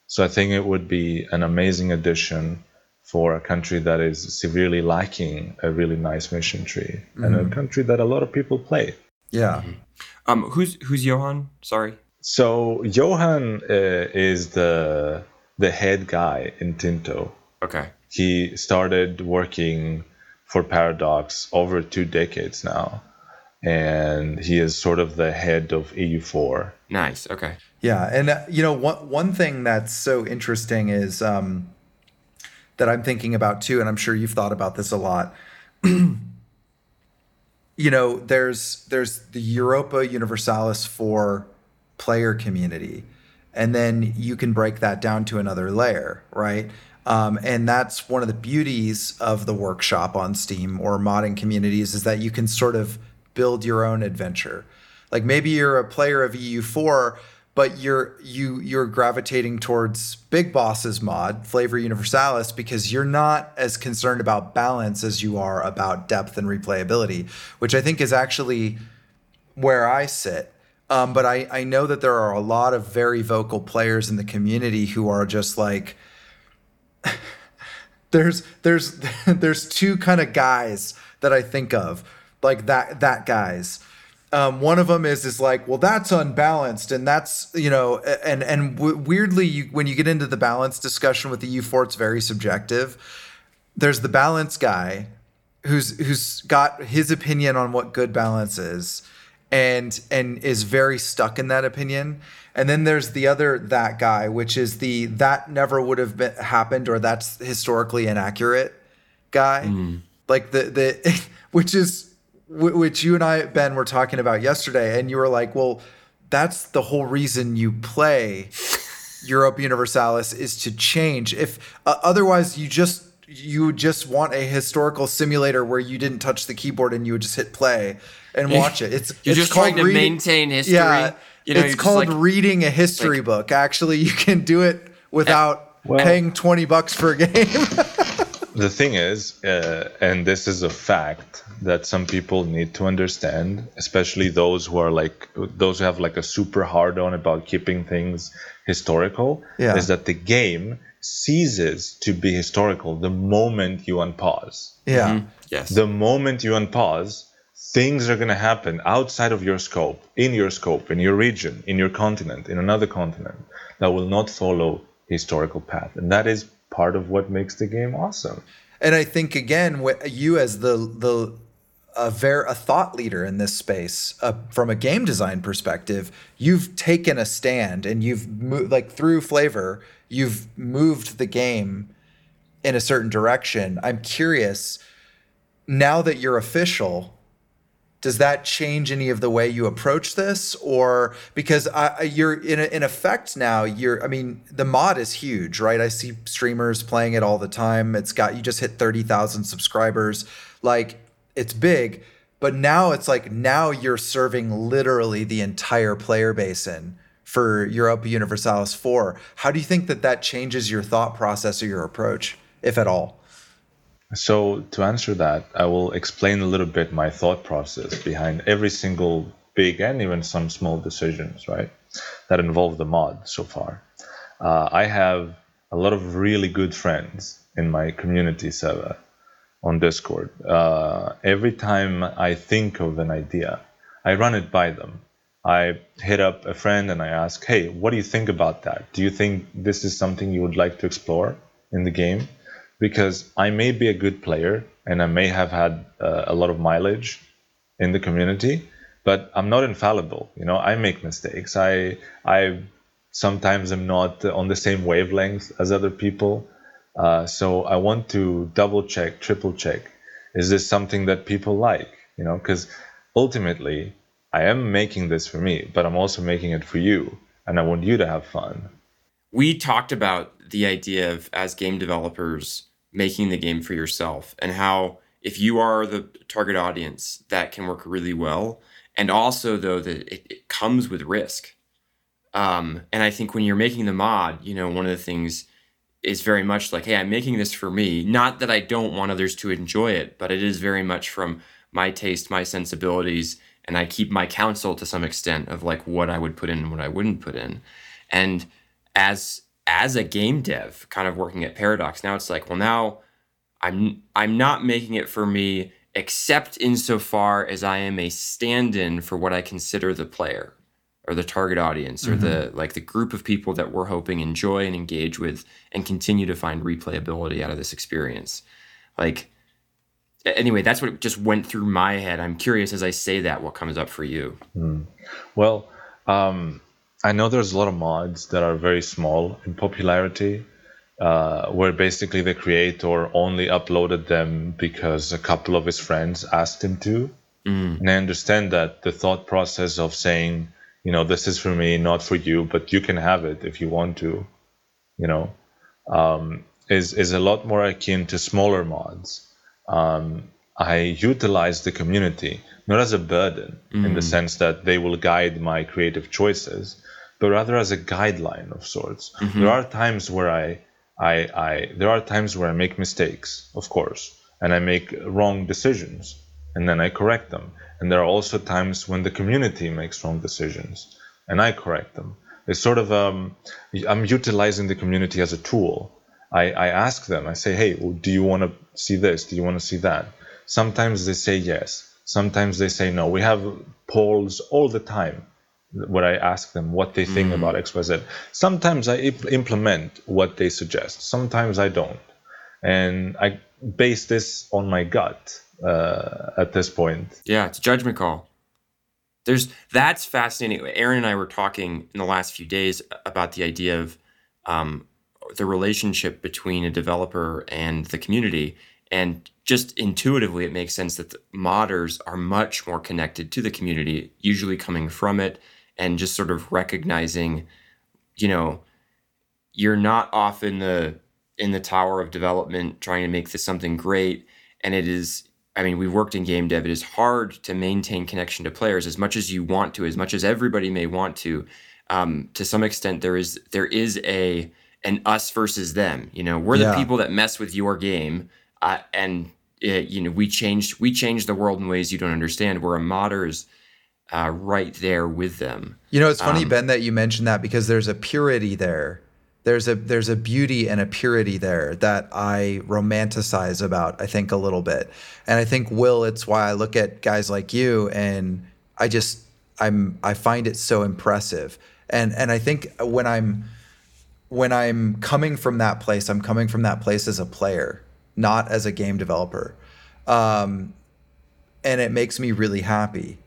So I think it would be an amazing addition for a country that is severely lacking a really nice mission tree mm-hmm. and a mm-hmm. country that a lot of people play. Yeah. Mm-hmm. Um, who's who's Johan? Sorry. So Johan uh, is the the head guy in Tinto. Okay. He started working for Paradox over two decades now, and he is sort of the head of EU4. Nice. Okay. Yeah, and uh, you know one one thing that's so interesting is um, that I'm thinking about too, and I'm sure you've thought about this a lot. you know, there's there's the Europa Universalis IV player community, and then you can break that down to another layer, right? Um, and that's one of the beauties of the workshop on Steam or modding communities is that you can sort of build your own adventure. Like maybe you're a player of EU4 but you're you you're gravitating towards Big Boss's mod, Flavor Universalis, because you're not as concerned about balance as you are about depth and replayability, which I think is actually where I sit. Um, but I, I know that there are a lot of very vocal players in the community who are just like there's there's there's two kind of guys that I think of, like that that guys. Um, one of them is is like, well, that's unbalanced, and that's you know, and and w- weirdly, you, when you get into the balance discussion with the EU4, it's very subjective. There's the balance guy, who's who's got his opinion on what good balance is, and and is very stuck in that opinion. And then there's the other that guy, which is the that never would have been, happened or that's historically inaccurate guy. Like the the which is wh- which you and I Ben were talking about yesterday and you were like, "Well, that's the whole reason you play Europa Universalis is to change. If uh, otherwise you just you just want a historical simulator where you didn't touch the keyboard and you would just hit play and watch it. It's You're it's just trying to called reading- maintain history. Yeah, You know, it's called like- reading a history like- book. Actually, you can do it without Well- paying twenty bucks for a game. the thing is, uh, and this is a fact that some people need to understand, especially those who are like those who have like a super hard on about keeping things historical, Yeah. is that the game ceases to be historical the moment you unpause. yeah, mm-hmm. Yes. The moment you unpause, things are going to happen outside of your scope, in your scope, in your region, in your continent, in another continent that will not follow historical path, and that is part of what makes the game awesome. and I think again, you as the the a ver- a thought leader in this space uh, from a game design perspective, you've taken a stand and you've mo- like through flavor, you've moved the game in a certain direction. I'm curious now that you're official does that change any of the way you approach this? Or because I, you're in, in effect now you're i mean the mod is huge right? I see streamers playing it all the time. It's got you just hit 30000 subscribers. Like it's big but now it's like now you're serving literally the entire player basin for europa universalis 4 how do you think that that changes your thought process or your approach if at all So, to answer that, I will explain a little bit my thought process behind every single big and even some small decisions, right, that involve the mod so far. Uh, I have a lot of really good friends in my community server on Discord. Uh, every time I think of an idea, I run it by them. I hit up a friend and I ask, hey, what do you think about that? Do you think this is something you would like to explore in the game? Because I may be a good player and I may have had uh, a lot of mileage in the community, but I'm not infallible. You know, I make mistakes. I I sometimes am not on the same wavelength as other people. Uh, so I want to double check, triple check. Is this something that people like? You know, because ultimately I am making this for me, but I'm also making it for you, and I want you to have fun. we talked about the idea of as game developers making the game for yourself and how if you are the target audience that can work really well and also though that it, it comes with risk um, and i think when you're making the mod you know one of the things is very much like hey i'm making this for me. Not that i don't want others to enjoy it but it is very much from my taste my sensibilities and i keep my counsel to some extent of like what i would put in and what i wouldn't put in. And as as a game dev kind of working at paradox now it's like well now i'm i'm not making it for me except insofar as i am a stand-in for what i consider the player or the target audience or the like the group of people that we're hoping enjoy and engage with and continue to find replayability out of this experience. Like anyway that's what just went through my head. I'm curious as i say that what comes up for you? Well, um, I know there's a lot of mods that are very small in popularity, uh, where basically the creator only uploaded them because a couple of his friends asked him to. And I understand that the thought process of saying, you know, this is for me, not for you, but you can have it if you want to, you know, um, is is a lot more akin to smaller mods. Um, I utilize the community not as a burden in the sense that they will guide my creative choices, but rather as a guideline of sorts. There are times where I, I, I, there are times where I make mistakes, of course, and I make wrong decisions, and then I correct them. And there are also times when the community makes wrong decisions, and I correct them. It's sort of um, I'm utilizing the community as a tool. I, I ask them, I say, hey, well, do you want to see this? Do you want to see that? Sometimes they say yes, sometimes they say no. We have polls all the time where I ask them what they think mm. about XYZ. Sometimes I imp- implement what they suggest, sometimes I don't. And I base this on my gut uh, at this point. Yeah, it's a judgment call. There's that's fascinating. Aaron and I were talking in the last few days about the idea of um, the relationship between a developer and the community. And just intuitively, it makes sense that modders are much more connected to the community, usually coming from it, and just sort of recognizing, you know, you're not off in the in the tower of development trying to make this something great, and it is. I mean, we've worked in game dev. It is hard to maintain connection to players as much as you want to, as much as everybody may want to. Um, to some extent, there is there is a an us versus them. You know, we're the people that mess with your game, uh, and it, you know we changed we changed the world in ways you don't understand. We're a modders uh, right there with them. You know, it's funny, um, Ben, that you mentioned that because there's a purity there. There's a there's a beauty and a purity there that I romanticize about. I think a little bit, and I think Will. It's why I look at guys like you, and I just I'm I find it so impressive. And and I think when I'm when I'm coming from that place, I'm coming from that place as a player, not as a game developer. Um, and it makes me really happy.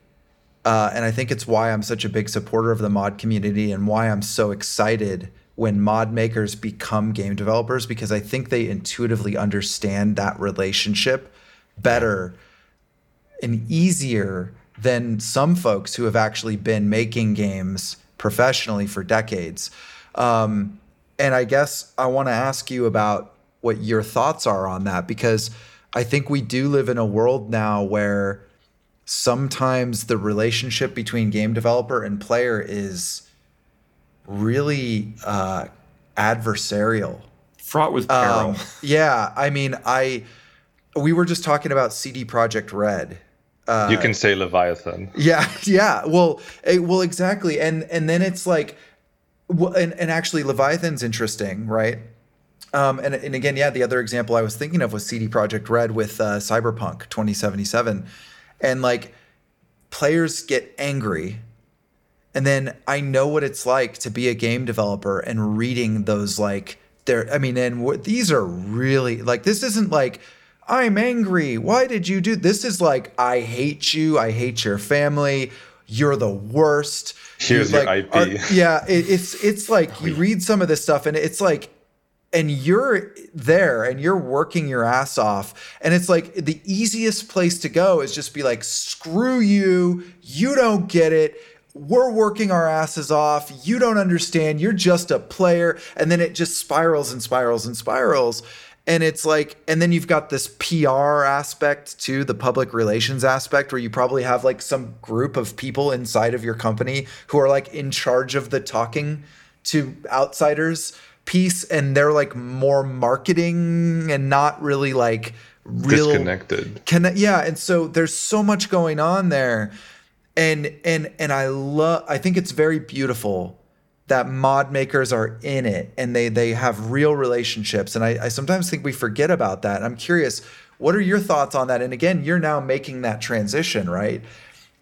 Uh, and I think it's why I'm such a big supporter of the mod community and why I'm so excited when mod makers become game developers because I think they intuitively understand that relationship better and easier than some folks who have actually been making games professionally for decades. Um, and I guess I want to ask you about what your thoughts are on that because I think we do live in a world now where sometimes the relationship between game developer and player is really uh, adversarial, fraught with peril. Um, yeah, I mean, I we were just talking about CD Projekt Red. Uh, you can say Leviathan. Yeah, yeah. Well, eh, well, exactly. And and then it's like well, and, and actually, Leviathan's interesting, right? Um, and, and again, yeah, the other example I was thinking of was CD Projekt Red with uh, Cyberpunk 2077. And like players get angry. And then I know what it's like to be a game developer and reading those like there. I mean, and what, these are really like this isn't like I'm angry. Why did you do this? Is like I hate you. I hate your family. You're the worst Here's your like, IP. Are, yeah, it, it's it's like you read some of this stuff and it's like and you're there and you're working your ass off and it's like the easiest place to go is just be like screw you you don't get it we're working our asses off. You don't understand. You're just a player. And then it just spirals and spirals and spirals. And it's like and then you've got this PR aspect to the public relations aspect where you probably have like some group of people inside of your company who are like in charge of the talking to outsiders piece. And they're like more marketing and not really like real disconnected. Connect yeah. And so there's so much going on there and and and I love I think it's very beautiful that mod makers are in it and they they have real relationships. And I, I sometimes think we forget about that. I'm curious what are your thoughts on that? And again you're now making that transition right?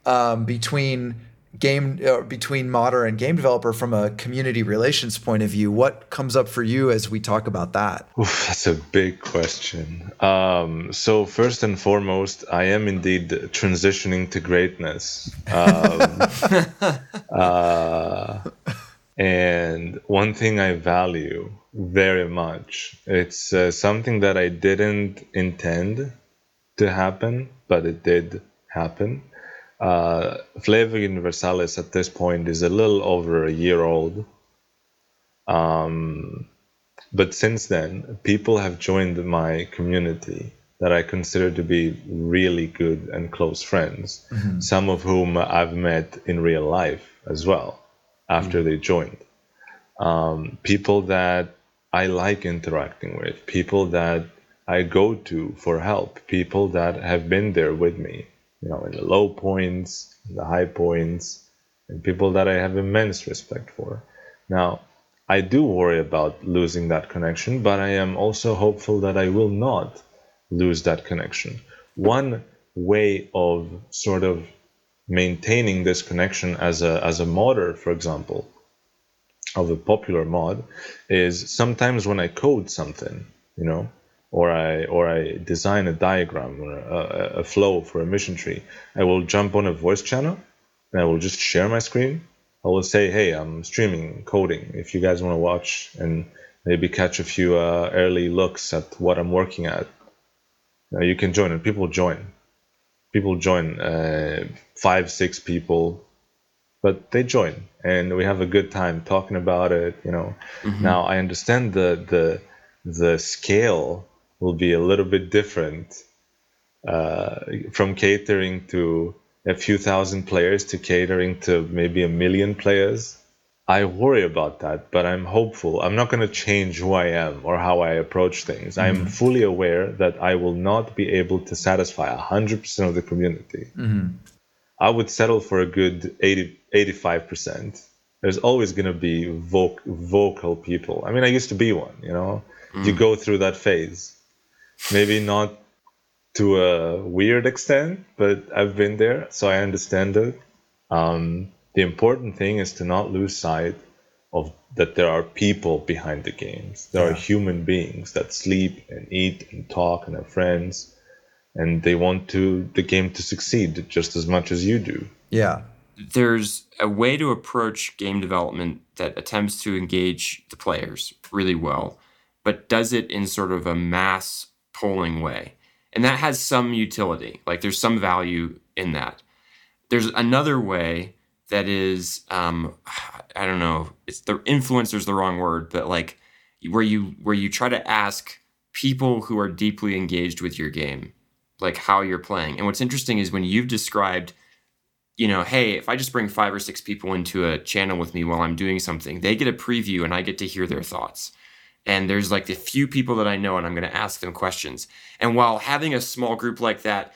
Um, between game uh, between modder and game developer from a community relations point of view what comes up for you as we talk about that? Oof, that's a big question. Um, so first and foremost i am indeed transitioning to greatness. Um, uh, and one thing I value very much, it's uh, something that I didn't intend to happen, but it did happen. Uh, Flavor Universalis at this point is a little over a year old. Um, but since then, people have joined my community that I consider to be really good and close friends, mm-hmm. some of whom I've met in real life as well after mm-hmm. they joined. Um, people that I like interacting with, people that I go to for help, people that have been there with me, you know, in the low points, the high points, and people that I have immense respect for. Now, I do worry about losing that connection, but I am also hopeful that I will not lose that connection. one way of sort of maintaining this connection as a as a modder, for example, of a popular mod, is sometimes when I code something, you know, or I or I design a diagram or a, a flow for a mission tree, I will jump on a voice channel and I will just share my screen. I will say, "Hey, I'm streaming coding. If you guys want to watch and maybe catch a few uh, early looks at what I'm working at, uh, you can join." And people join. People join. Uh, five, six people, but they join, and we have a good time talking about it. You know. Mm-hmm. Now I understand the the the scale will be a little bit different uh, from catering to a few thousand players to catering to maybe a million players. I worry about that, but I'm hopeful. I'm not going to change who I am or how I approach things. Mm-hmm. I'm fully aware that I will not be able to satisfy 100% of the community. Mm-hmm. I would settle for a good 80, 85%. There's always going to be voc- vocal people. I mean, I used to be one, you know? Mm. You go through that phase. Maybe not to a weird extent, but I've been there, so I understand it. Um, the important thing is to not lose sight of that there are people behind the games. There yeah. are human beings that sleep and eat and talk and are friends, and they want to the game to succeed just as much as you do. Yeah. There's a way to approach game development that attempts to engage the players really well, but does it in sort of a mass polling way. And that has some utility like there's some value in that. There's another way that is um, i don't know it's the influencer's the wrong word but like where you where you try to ask people who are deeply engaged with your game like how you're playing. And what's interesting is when you've described you know hey if i just bring five or six people into a channel with me while i'm doing something they get a preview and i get to hear their thoughts and there's like the few people that I know and I'm going to ask them questions. And while having a small group like that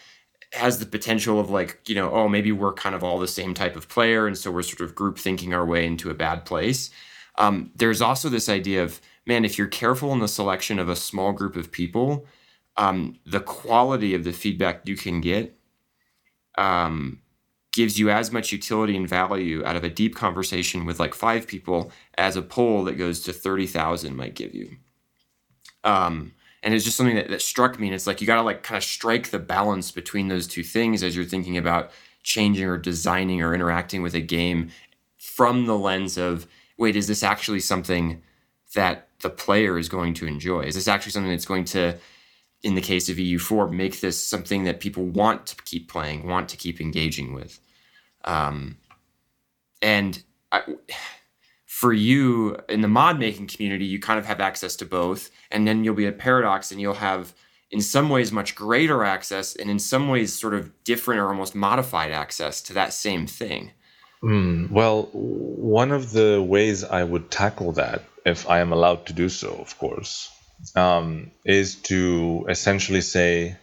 has the potential of like, you know, oh, maybe we're kind of all the same type of player and so we're sort of group thinking our way into a bad place. Um, there's also this idea of, man, if you're careful in the selection of a small group of people, um, the quality of the feedback you can get um, gives you as much utility and value out of a deep conversation with like five people as a poll that goes to 30,000 might give you. Um, and it's just something that, that struck me. And it's like you got to like kind of strike the balance between those two things as you're thinking about changing or designing or interacting with a game from the lens of wait, is this actually something that the player is going to enjoy? Is this actually something that's going to, in the case of EU4, make this something that people want to keep playing, want to keep engaging with? Um, and I, for you in the mod making community, you kind of have access to both. And then you'll be at Paradox and you'll have, in some ways, much greater access, and in some ways, sort of different or almost modified access to that same thing. Mm, well, one of the ways I would tackle that, if I am allowed to do so, of course, um, is to essentially say,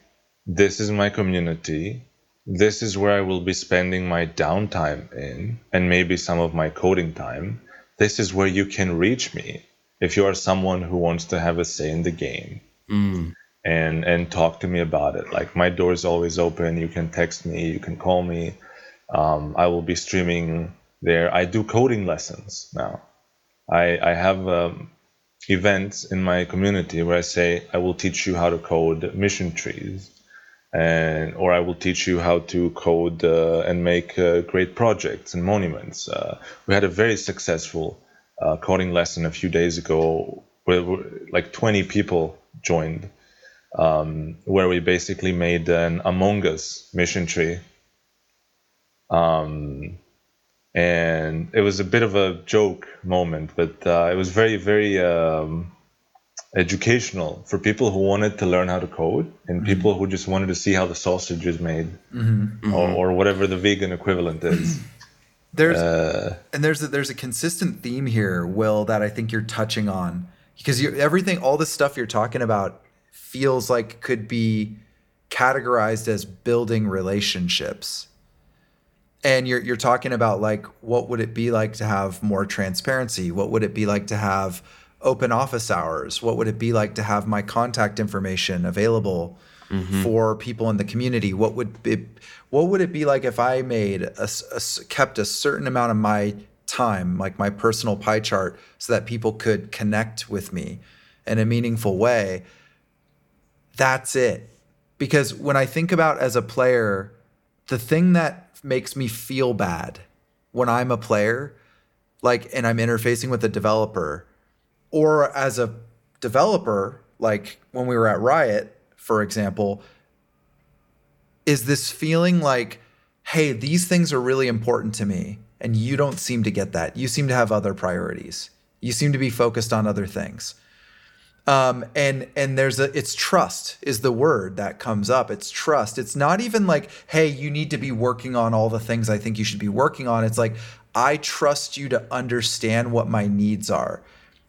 This is my community. This is where I will be spending my downtime in, and maybe some of my coding time. This is where you can reach me if you are someone who wants to have a say in the game mm. and and talk to me about it. Like my door is always open. You can text me. You can call me. Um, i will be streaming there. I do coding lessons now. I i have um, events in my community where i say i will teach you how to code mission trees and or I will teach you how to code uh, and make uh, great projects and monuments. Uh, we had a very successful uh, coding lesson a few days ago where like 20 people joined, um, where we basically made an Among Us mission tree. Um, and it was a bit of a joke moment, but uh, it was very, very um, educational for people who wanted to learn how to code and mm-hmm. people who just wanted to see how the sausage is made mm-hmm. Or, or, whatever the vegan equivalent is. There's uh, and there's a, there's a consistent theme here, Will, that I think you're touching on because you everything, all the stuff you're talking about, feels like could be categorized as building relationships. And you're you're talking about like what would it be like to have more transparency? What would it be like to have open office hours? What would it be like to have my contact information available mm-hmm. for people in the community? What would it what would it be like if I made a, a, kept a certain amount of my time, like my personal pie chart, so that people could connect with me in a meaningful way? That's it. Because when I think about as a player, the thing that makes me feel bad when I'm a player, like, and I'm interfacing with a developer, or as a developer, like when we were at Riot, for example, is this feeling like, hey, these things are really important to me. And you don't seem to get that. You seem to have other priorities. You seem to be focused on other things. Um, and and there's a it's trust is the word that comes up. It's trust. It's not even like, hey, you need to be working on all the things I think you should be working on. It's like, I trust you to understand what my needs are.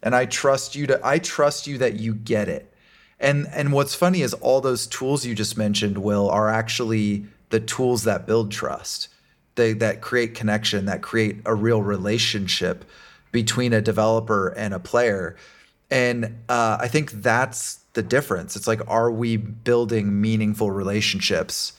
And I trust you to I trust you that you get it. And and what's funny is all those tools you just mentioned, Will, are actually the tools that build trust. They that create connection, that create a real relationship between a developer and a player. And uh, I think that's the difference. It's like, are we building meaningful relationships?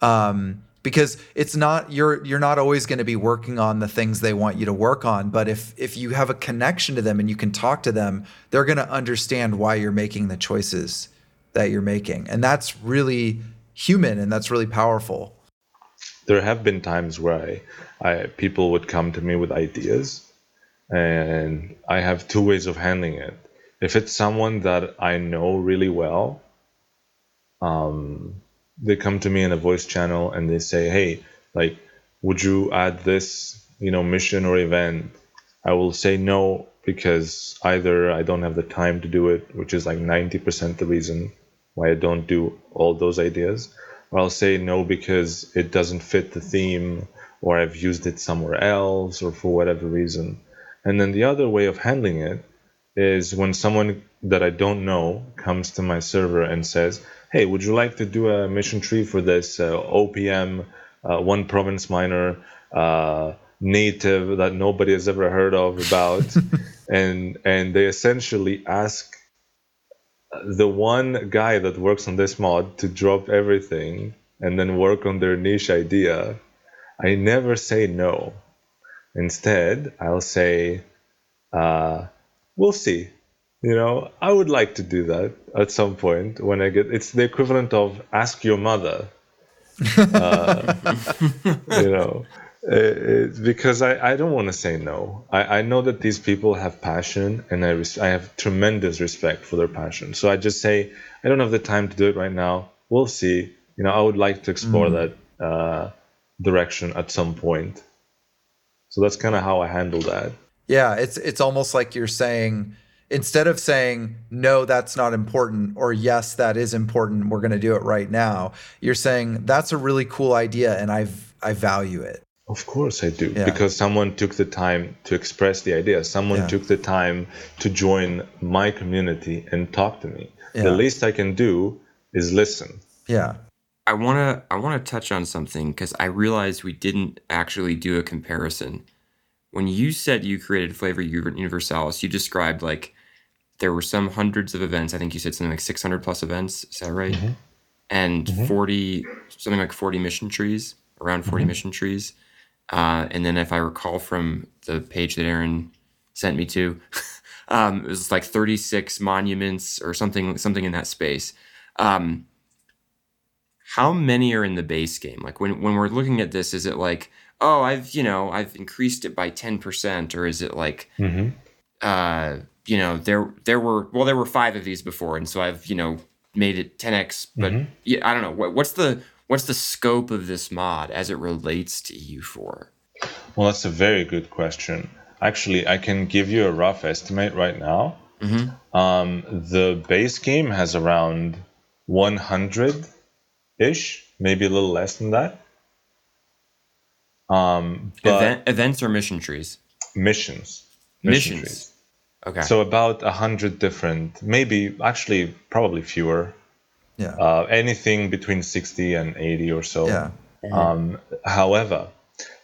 Um, because it's not you're you're not always going to be working on the things they want you to work on but if if you have a connection to them and you can talk to them they're going to understand why you're making the choices that you're making and that's really human and that's really powerful there have been times where I, I people would come to me with ideas and i have two ways of handling it if it's someone that i know really well um they come to me in a voice channel and they say, "Hey, like, would you add this, you know, mission or event?" I will say no because either I don't have the time to do it, which is like 90% the reason why I don't do all those ideas, or I'll say no because it doesn't fit the theme or I've used it somewhere else or for whatever reason. And then the other way of handling it is when someone that I don't know comes to my server and says, hey, would you like to do a mission tree for this uh, OPM uh, one province minor uh, native that nobody has ever heard of about, and and they essentially ask the one guy that works on this mod to drop everything and then work on their niche idea. I never say no. Instead, I'll say, uh, "We'll see." You know, I would like to do that at some point when I get. It's the equivalent of ask your mother. Uh, you know, it, because I, I don't want to say no. I, I know that these people have passion, and I res- I have tremendous respect for their passion. So I just say I don't have the time to do it right now. We'll see. You know, I would like to explore mm. that uh, direction at some point. So that's kind of how I handle that. Yeah, it's it's almost like you're saying instead of saying no that's not important or yes that is important we're going to do it right now you're saying that's a really cool idea and i i value it of course i do yeah. because someone took the time to express the idea someone yeah. took the time to join my community and talk to me yeah. the least i can do is listen yeah i want to i want to touch on something because i realized we didn't actually do a comparison when you said you created flavor universalis you described like there were some hundreds of events. I think you said something like 600 plus events. Is that right? Mm-hmm. And mm-hmm. 40, something like 40 mission trees, around 40 mm-hmm. mission trees. Uh, and then, if I recall from the page that Aaron sent me to, um, it was like 36 monuments or something, something in that space. Um, how many are in the base game? Like when when we're looking at this, is it like, oh, I've you know I've increased it by 10%, or is it like, mm-hmm. uh, you know there there were well there were five of these before and so i've you know made it 10x but mm-hmm. yeah i don't know what, what's the what's the scope of this mod as it relates to EU4? well that's a very good question actually i can give you a rough estimate right now mm-hmm. um, the base game has around 100 ish maybe a little less than that um, Event, events or mission trees missions mission missions trees. Okay. So about a hundred different, maybe actually probably fewer. Yeah. Uh, anything between sixty and eighty or so. Yeah. Um, however,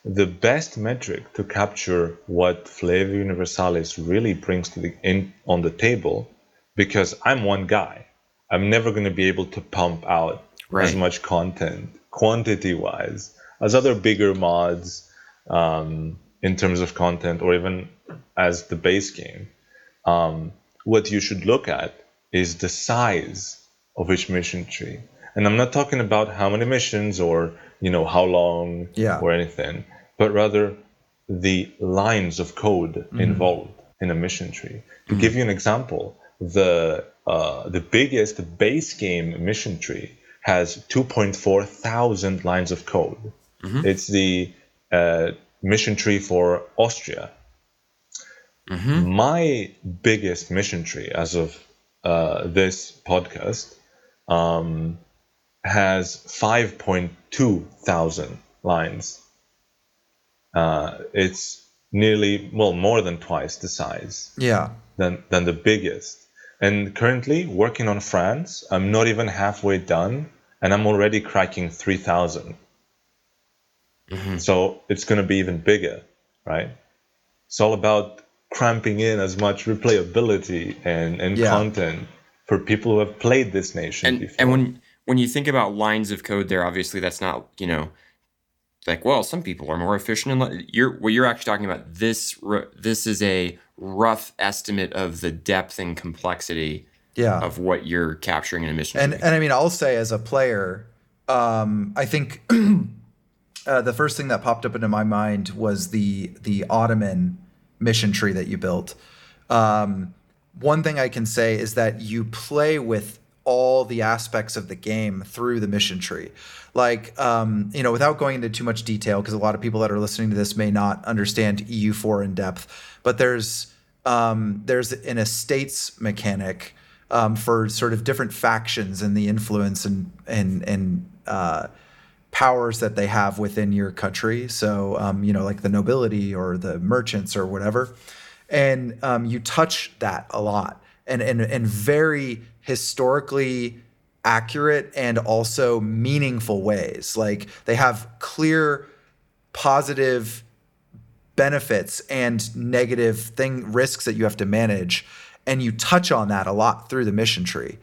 the best metric to capture what Flavor Universalis really brings to the in on the table, because I'm one guy, I'm never going to be able to pump out Right. as much content quantity wise as other bigger mods um, in terms of content or even as the base game. Um, what you should look at is the size of each mission tree. And I'm not talking about how many missions or you know how long Yeah. or anything, but rather the lines of code involved in a mission tree. To give you an example, the uh, the biggest base game mission tree has 2.4 thousand lines of code. It's the uh, mission tree for Austria. My biggest mission tree as of uh, this podcast um, has 5.2 thousand lines. Uh, it's nearly, well, more than twice the size Yeah. than, than the biggest. And currently, working on France, I'm not even halfway done, and I'm already cracking 3,000. So it's going to be even bigger, right? It's all about cramping in as much replayability and, and Yeah. content for people who have played this nation and before. and when when you think about lines of code there obviously that's not you know like well some people are more efficient in you're what you're actually talking about this this is a rough estimate of the depth and complexity Yeah. of what you're capturing in a mission and and I mean, I'll say as a player, um, I think uh, the first thing that popped up into my mind was the the Ottoman mission tree that you built. Um, one thing I can say is that you play with all the aspects of the game through the mission tree. Like, um, you know, without going into too much detail, because a lot of people that are listening to this may not understand EU4 in depth, but there's um, there's an estates mechanic um, for sort of different factions and the influence and and and uh, powers that they have within your country. So, um, you know, like the nobility or the merchants or whatever. And um, you touch that a lot and, and, and very historically accurate and also meaningful ways. Like they have clear, positive benefits and negative thing risks that you have to manage and you touch on that a lot through the mission tree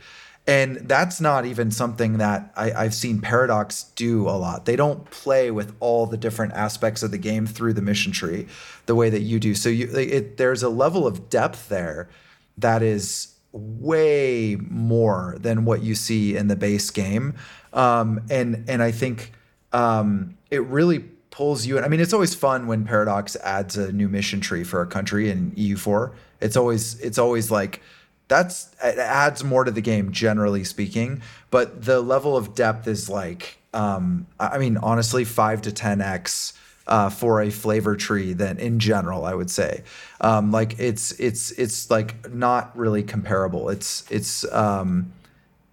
and that's not even something that I, i've seen paradox do a lot they don't play with all the different aspects of the game through the mission tree the way that you do so you it, there's a level of depth there that is way more than what you see in the base game um, and and i think um, it really pulls you in. I mean, it's always fun when Paradox adds a new mission tree for a country in EU4. It's always it's always like that's it adds more to the game generally speaking, but the level of depth is like um, I mean, honestly, five to ten x. Uh, for a flavor tree than in general, I would say, um, like it's it's it's like not really comparable. It's it's um,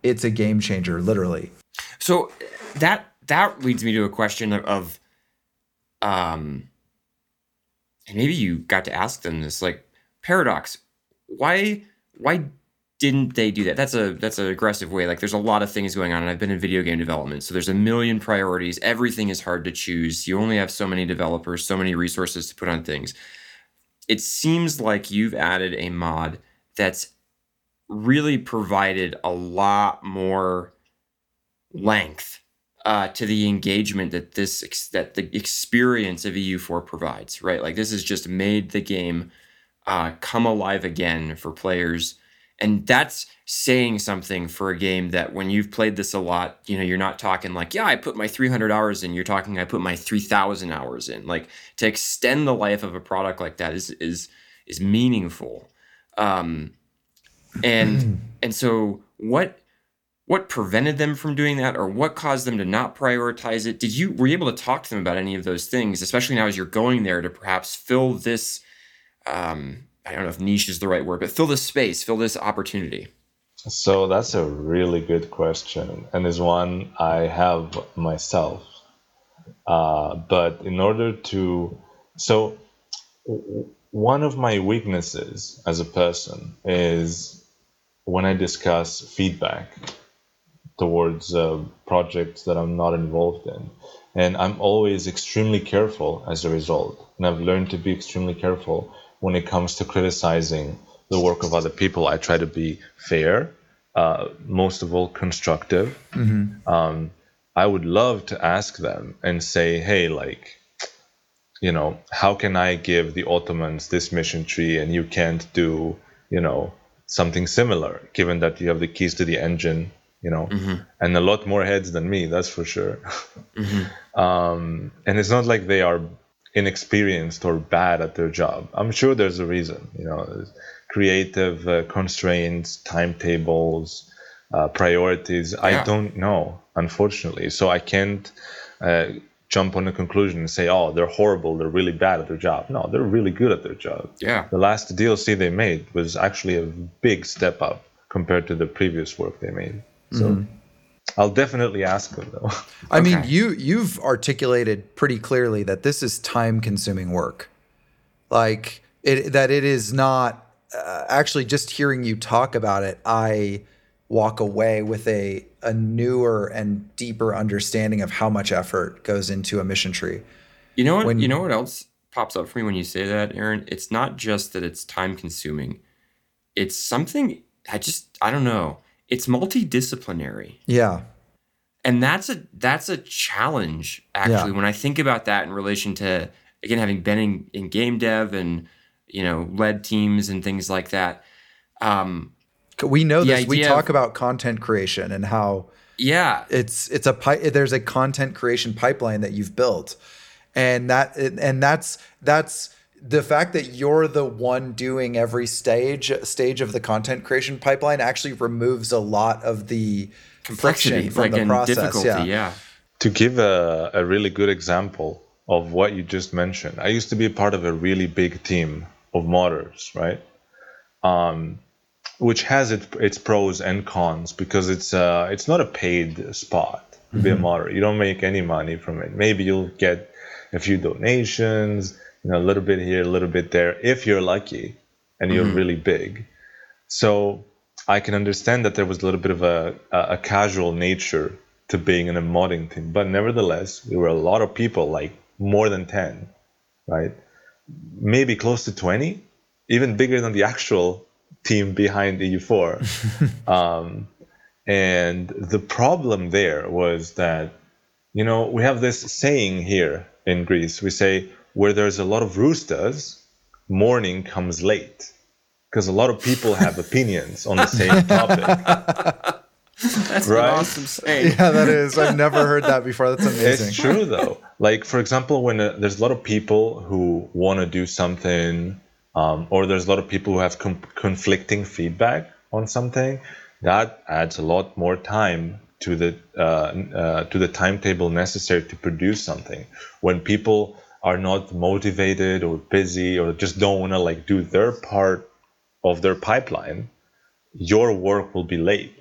it's a game changer, literally. So that that leads me to a question of, of um and maybe you got to ask them this like paradox why why didn't they do that? That's a that's an aggressive way. Like there's a lot of things going on and i've been in video game development so there's a million priorities. Everything is hard to choose. You only have so many developers so many resources to put on things. It seems like you've added a mod that's really provided a lot more length uh, to the engagement that this that the experience of EU4 provides, right? Like this has just made the game uh, come alive again for players, and that's saying something for a game that when you've played this a lot, you know, you're not talking like, yeah, I put my 300 hours in. You're talking, I put my 3,000 hours in. Like to extend the life of a product like that is is is meaningful. Um, and and so what what prevented them from doing that or what caused them to not prioritize it did you were you able to talk to them about any of those things especially now as you're going there to perhaps fill this um i don't know if niche is the right word but fill this space fill this opportunity So that's a really good question, and is one I have myself. Uh, but in order to, so one of my weaknesses as a person is when I discuss feedback towards uh, projects that I'm not involved in, and I'm always extremely careful as a result. And I've learned to be extremely careful when it comes to criticizing the work of other people. I try to be fair, uh, most of all constructive. Mm-hmm. Um, I would love to ask them and say, hey, like, you know, how can I give the Ottomans this mission tree and you can't do, you know, something similar, given that you have the keys to the engine, you know, mm-hmm. and a lot more heads than me, that's for sure. mm-hmm. um, and it's not like they are inexperienced or bad at their job. I'm sure there's a reason, you know, creative uh, constraints, timetables, uh, priorities. Yeah. I don't know, unfortunately. So I can't uh, jump on a conclusion and say, oh, they're horrible, they're really bad at their job. No, they're really good at their job. Yeah. The last DLC they made was actually a big step up compared to the previous work they made. So mm-hmm. I'll definitely ask them though. I okay. mean, you you've articulated pretty clearly that this is time-consuming work. Like it that it is not uh, actually just hearing you talk about it, I walk away with a a newer and deeper understanding of how much effort goes into a mission tree. You know what? When, you know what else pops up for me when you say that, Aaron? It's not just that it's time consuming. It's something I just I don't know. It's multidisciplinary. Yeah. And that's a that's a challenge actually yeah. when I think about that in relation to again having been in, in game dev and you know led teams and things like that. Um, we know this. We talk of, about content creation and how yeah, it's it's a pi- there's a content creation pipeline that you've built, and that and that's that's the fact that you're the one doing every stage stage of the content creation pipeline actually removes a lot of the complexity from like the process. Yeah. yeah. To give a, a really good example of what you just mentioned, I used to be part of a really big team of modders, right? Um, which has it, its pros and cons because it's uh, it's not a paid spot to mm-hmm. be a mm-hmm. moderator. You don't make any money from it. Maybe you'll get a few donations, you know, a little bit here, a little bit there, if you're lucky and you're mm-hmm. really big. So I can understand that there was a little bit of a, a casual nature to being in a modding team, but nevertheless, there were a lot of people, like more than ten, right? Maybe close to twenty, even bigger than the actual team behind EU4. um, and the problem there was that, you know, we have this saying here in Greece. We say, where there's a lot of roosters, morning comes late. Because a lot of people have opinions on the same topic. That's right? an awesome saying. Yeah, that is. I've never heard that before. That's amazing. It's true, though. Like, for example, when uh, there's a lot of people who want to do something um, or there's a lot of people who have com- conflicting feedback on something, that adds a lot more time to the uh, uh, to the timetable necessary to produce something. When people are not motivated or busy or just don't want to like do their part of their pipeline, your work will be late.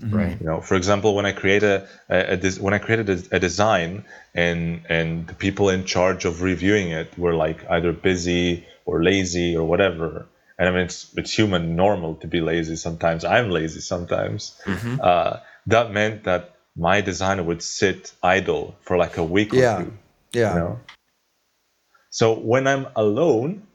Mm-hmm. Right. You know, for example, when I create a, a, a when I created a, a, design and and the people in charge of reviewing it were like either busy or lazy or whatever. And I mean, it's, it's human normal to be lazy sometimes. I'm lazy sometimes. Mm-hmm. Uh, that meant that my designer would sit idle for like a week yeah. or two. Yeah. You know? So when I'm alone,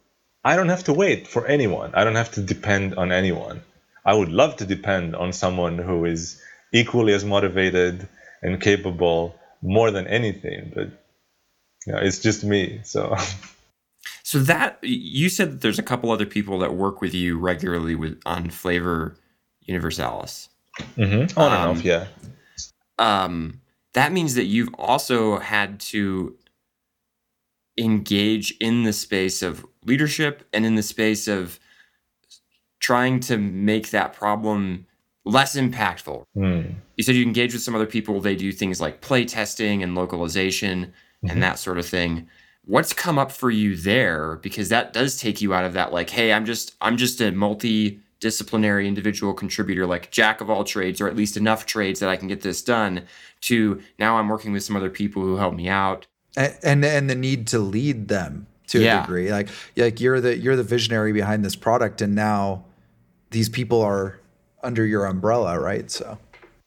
I don't have to wait for anyone. I don't have to depend on anyone. I would love to depend on someone who is equally as motivated and capable more than anything, but you know, it's just me. So So that you said that there's a couple other people that work with you regularly with on Flavor Universalis. Mm-hmm. On um, and off, yeah. Um, that means that you've also had to engage in the space of leadership and in the space of trying to make that problem less impactful. Mm. You said you engage with some other people. They do things like play testing and localization mm-hmm. and that sort of thing what's come up for you there because that does take you out of that like hey i'm just i'm just a multi-disciplinary individual contributor like jack of all trades or at least enough trades that i can get this done to now i'm working with some other people who help me out and and, and the need to lead them to yeah. a degree like like you're the you're the visionary behind this product and now these people are under your umbrella right so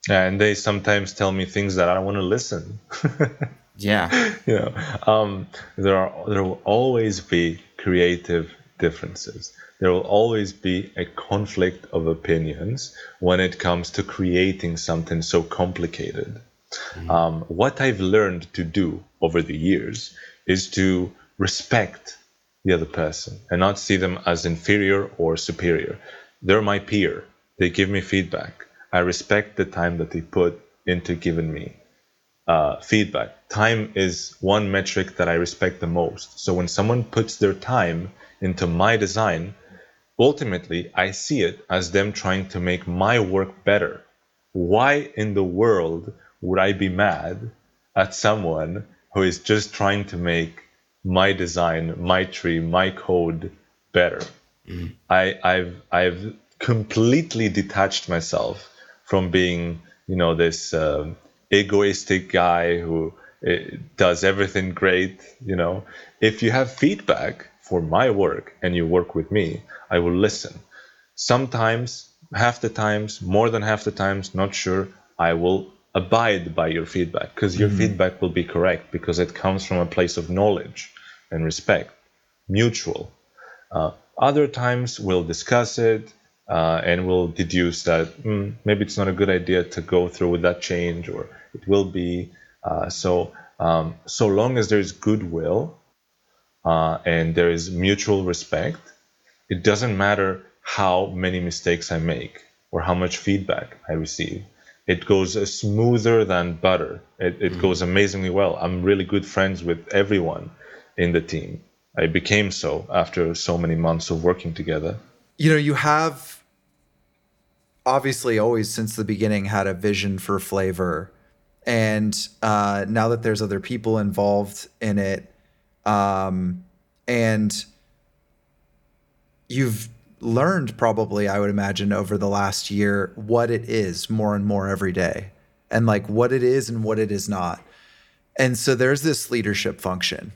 yeah, and they sometimes tell me things that i don't want to listen Yeah. you know, um, there are there will always be creative differences. There will always be a conflict of opinions when it comes to creating something so complicated. Mm-hmm. Um, what I've learned to do over the years is to respect the other person and not see them as inferior or superior. They're my peer. They give me feedback. I respect the time that they put into giving me uh, feedback. Time is one metric that I respect the most. So when someone puts their time into my design, ultimately I see it as them trying to make my work better. Why in the world would I be mad at someone who is just trying to make my design, my tree, my code better? Mm. I, I've I've completely detached myself from being, you know, this uh, egoistic guy who uh, does everything great. You know, if you have feedback for my work and you work with me, I will listen. Sometimes, half the times, more than half the times, not sure, I will abide by your feedback because your mm-hmm. feedback will be correct because it comes from a place of knowledge and respect, mutual. Uh, other times we'll discuss it uh, and we'll deduce that mm, maybe it's not a good idea to go through with that change, or it will be. Uh, so, um, so long as there is goodwill uh, and there is mutual respect, it doesn't matter how many mistakes I make or how much feedback I receive. It goes smoother than butter. It, it mm-hmm. goes amazingly well. I'm really good friends with everyone in the team. I became so after so many months of working together you know, you have obviously always since the beginning had a vision for flavor. And uh, now that there's other people involved in it, um, and you've learned probably, I would imagine, over the last year what it is more and more every day, and like what it is and what it is not. And so there's this leadership function.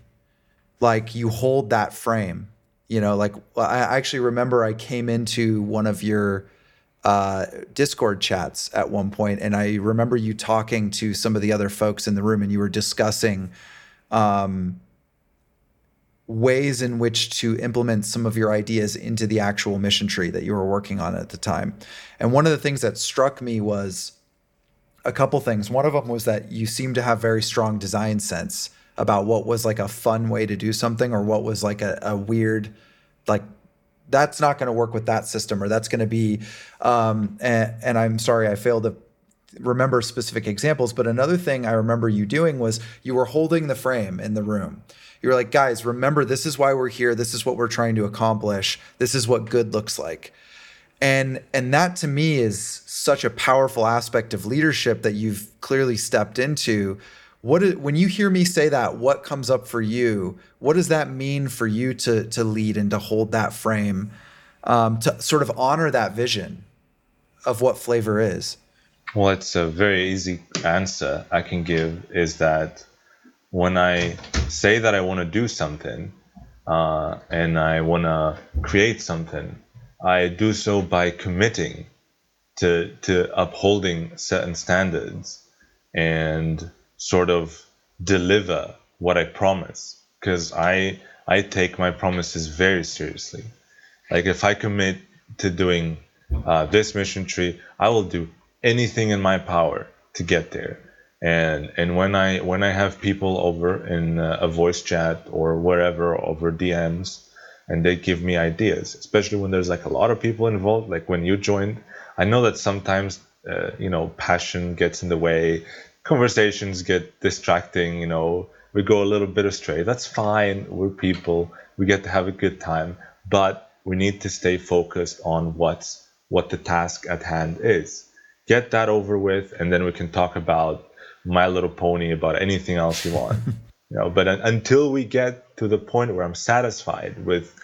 Like you hold that frame you know like i actually remember i came into one of your uh, discord chats at one point and i remember you talking to some of the other folks in the room and you were discussing um, ways in which to implement some of your ideas into the actual mission tree that you were working on at the time. And one of the things that struck me was a couple things. One of them was that you seemed to have very strong design sense about what was like a fun way to do something or what was like a, a weird like that's not going to work with that system or that's going to be um, and, and i'm sorry i failed to remember specific examples but another thing i remember you doing was you were holding the frame in the room you were like guys remember this is why we're here. This is what we're trying to accomplish. This is what good looks like. And and that to me is such a powerful aspect of leadership that you've clearly stepped into. What is, when you hear me say that what comes up for you what does that mean for you to to lead and to hold that frame um, to sort of honor that vision of what flavor is? Well it's a very easy answer i can give is that when i say that i want to do something uh, and i want to create something i do so by committing to to upholding certain standards and sort of deliver what I promise because I I take my promises very seriously. Like if I commit to doing uh, this mission tree, I will do anything in my power to get there. And and when I when I have people over in a voice chat or wherever over DMs, and they give me ideas, especially when there's like a lot of people involved, like when you joined, I know that sometimes uh, you know passion gets in the way conversations get distracting, you know, we go a little bit astray. That's fine. We're people. We get to have a good time, but we need to stay focused on what's what the task at hand is. Get that over with, and then we can talk about My Little Pony about anything else you want. you know, but until we get to the point where I'm satisfied with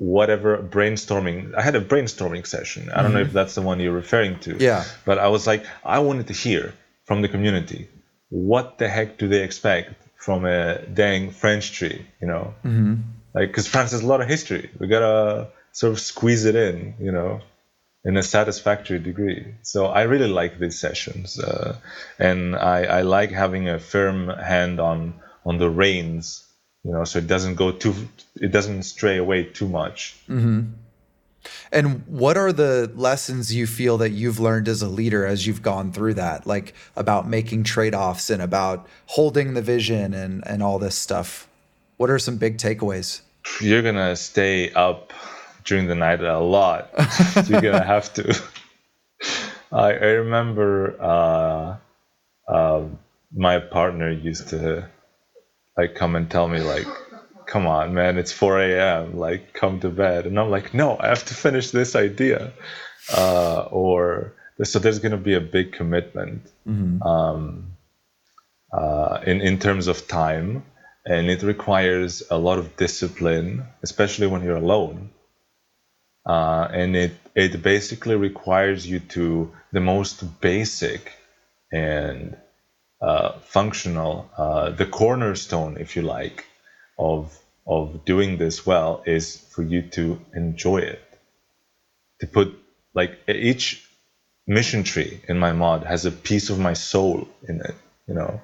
whatever brainstorming i had a brainstorming session i don't mm-hmm. know if that's the one you're referring to yeah but i was like i wanted to hear from the community. What the heck do they expect from a dang French tree? You know, mm-hmm. like because France has a lot of history. We gotta sort of squeeze it in, you know, in a satisfactory degree. So I really like these sessions, uh, and I, I like having a firm hand on on the reins, you know, so it doesn't go too, it doesn't stray away too much. Mm-hmm. And what are the lessons you feel that you've learned as a leader as you've gone through that, like about making trade offs and about holding the vision and and all this stuff? What are some big takeaways? You're gonna stay up during the night a lot. so you're gonna have to. I, I remember uh, uh, my partner used to like come and tell me like, "Come on, man, it's 4 a.m. Like, come to bed." And I'm like, "No, I have to finish this idea," uh, or so there's gonna be a big commitment mm-hmm. um, uh, in in terms of time, and it requires a lot of discipline, especially when you're alone uh, and it it basically requires you to the most basic and uh, functional, uh, the cornerstone, if you like, of of doing this well is for you to enjoy it. To put like each mission tree in my mod has a piece of my soul in it, you know,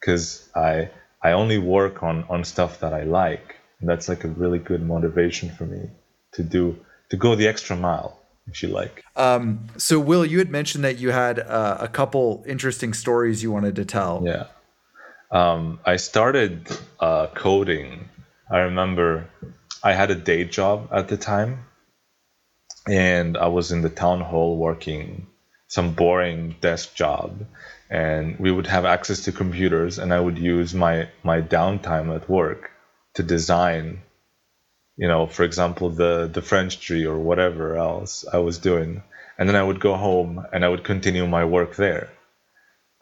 because I I only work on on stuff that I like, and that's like a really good motivation for me to do to go the extra mile, if you like. Um, so, Will, you had mentioned that you had uh, a couple interesting stories you wanted to tell. Yeah. Um, I started uh, coding. I remember I had a day job at the time, and I was in the town hall working some boring desk job. And we would have access to computers, and I would use my, my downtime at work to design you know, for example, the the French tree or whatever else I was doing, and then I would go home and I would continue my work there.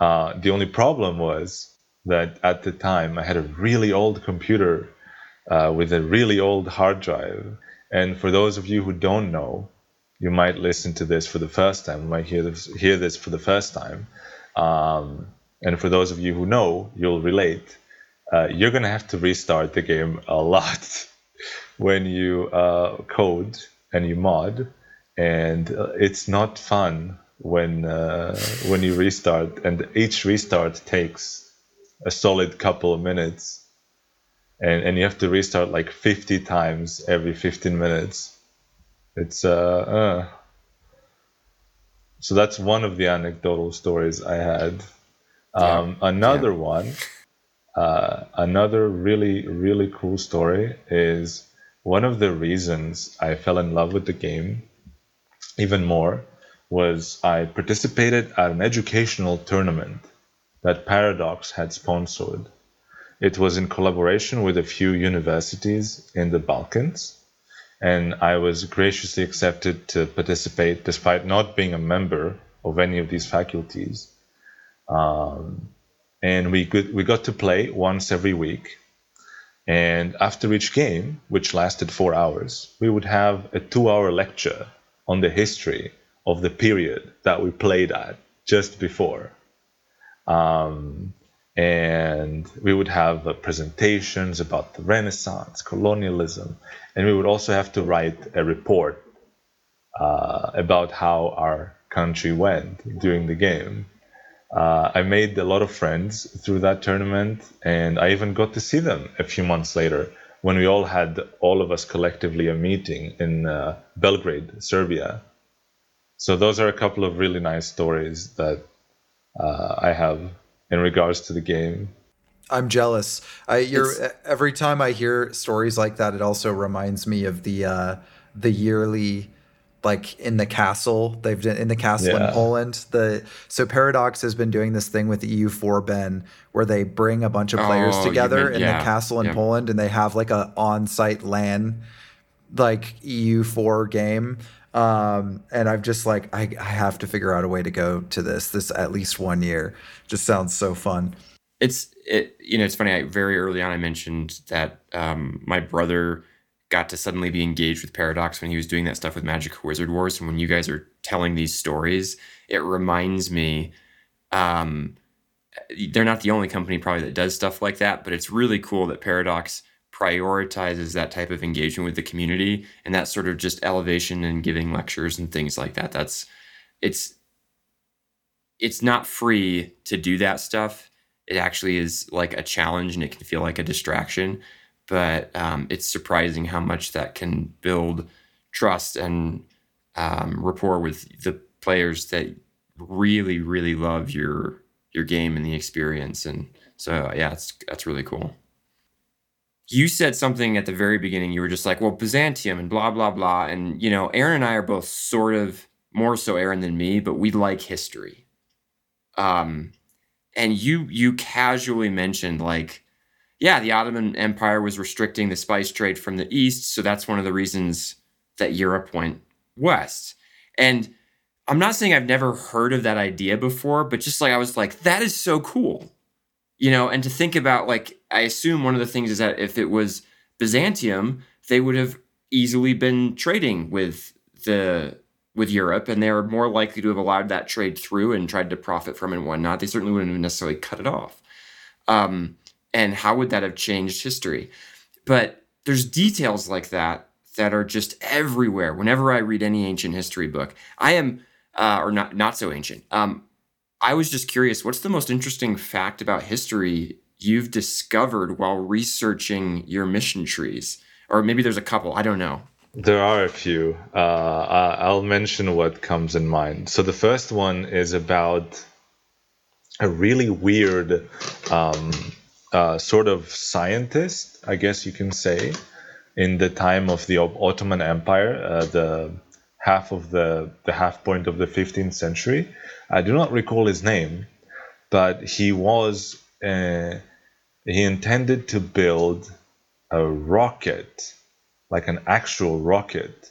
Uh, the only problem was that at the time I had a really old computer uh, with a really old hard drive, and for those of you who don't know, you might listen to this for the first time, might hear this hear this for the first time, um, and for those of you who know, you'll relate. Uh, you're gonna have to restart the game a lot when you uh, code and you mod, and uh, it's not fun when uh, when you restart, and each restart takes a solid couple of minutes, and and you have to restart like 50 times every 15 minutes. It's uh, uh. so that's one of the anecdotal stories I had. Um, yeah. Another yeah. one, uh, another really really cool story is one of the reasons I fell in love with the game even more was I participated at an educational tournament that Paradox had sponsored. It was in collaboration with a few universities in the Balkans, and I was graciously accepted to participate despite not being a member of any of these faculties. Um, and we, could, we got to play once every week and after each game, which lasted four hours, we would have a two hour lecture on the history of the period that we played at just before. Um, and we would have uh, presentations about the Renaissance, colonialism, and we would also have to write a report uh, about how our country went during the game uh, I made a lot of friends through that tournament, and I even got to see them a few months later when we all had all of us collectively a meeting in uh, Belgrade, Serbia. So those are a couple of really nice stories that uh, I have in regards to the game. I'm jealous. I you're every time I hear stories like that, it also reminds me of the uh, the yearly like in the castle. They've done in the castle yeah. in Poland. The so Paradox has been doing this thing with EU4 Ben where they bring a bunch of players oh, together meant, in yeah. the castle in yeah. Poland and they have like a on-site LAN like EU4 game. Um, and I've just like I, I have to figure out a way to go to this this at least one year. Just sounds so fun. It's it you know it's funny. I, very early on I mentioned that um, my brother got to suddenly be engaged with Paradox when he was doing that stuff with Magicka Wizard Wars. And when you guys are telling these stories, it reminds me um, they're not the only company probably that does stuff like that, but it's really cool that Paradox prioritizes that type of engagement with the community and that sort of just elevation and giving lectures and things like that. That's it's it's not free to do that stuff. It actually is like a challenge and it can feel like a distraction. But um, it's surprising how much that can build trust and um, rapport with the players that really, really love your your game and the experience. And so, yeah, it's that's really cool. You said something at the very beginning. You were just like, "Well, Byzantium and blah blah blah." And you know, Aaron and I are both sort of more so Aaron than me, but we like history. Um, and you you casually mentioned like, yeah, the Ottoman Empire was restricting the spice trade from the east, so that's one of the reasons that Europe went west. And I'm not saying I've never heard of that idea before, but just like I was like, that is so cool. You know, and to think about like I assume one of the things is that if it was Byzantium, they would have easily been trading with the with Europe, and they're more likely to have allowed that trade through and tried to profit from it and whatnot. They certainly wouldn't have necessarily cut it off. Um, and how would that have changed history? But there's details like that that are just everywhere. Whenever I read any ancient history book, I am, uh, or not not so ancient. Um, I was just curious. What's the most interesting fact about history you've discovered while researching your mission trees? Or maybe there's a couple. I don't know. There are a few. Uh, I'll mention what comes in mind. So the first one is about a really weird um, uh, sort of scientist, I guess you can say, in the time of the Ottoman Empire, uh, the half of the the half point of the 15th century. I do not recall his name, but he was uh, he intended to build a rocket like an actual rocket.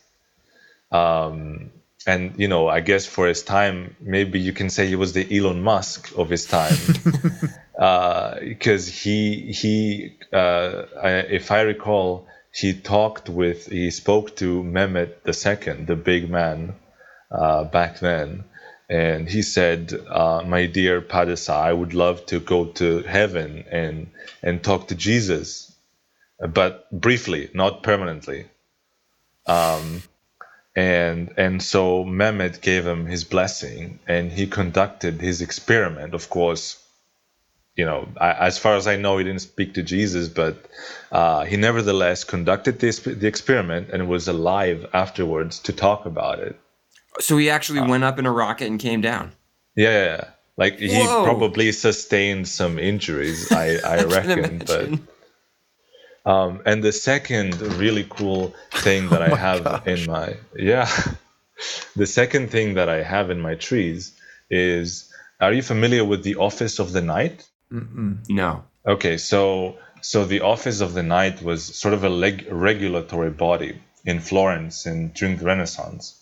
Um, and you know, I guess for his time, maybe you can say he was the Elon Musk of his time, because uh, he he, uh, I, if I recall, he talked with he spoke to Mehmet II, the big man, uh, back then, and he said, uh, "My dear Padishah, I would love to go to heaven and and talk to Jesus." but briefly, not permanently. Um, and and so Mehmet gave him his blessing, and he conducted his experiment. Of course, you know, I, as far as I know, he didn't speak to Jesus, but uh, he nevertheless conducted this the experiment and was alive afterwards to talk about it. So he actually uh, went up in a rocket and came down. Yeah, yeah. like Whoa. he probably sustained some injuries, I, I reckon, but um, and the second really cool thing that oh I have gosh. in my yeah, the second thing that I have in my trees is are you familiar with the Office of the Night? Mm-mm. No. Okay, so so the Office of the Night was sort of a leg- regulatory body in Florence in during the Renaissance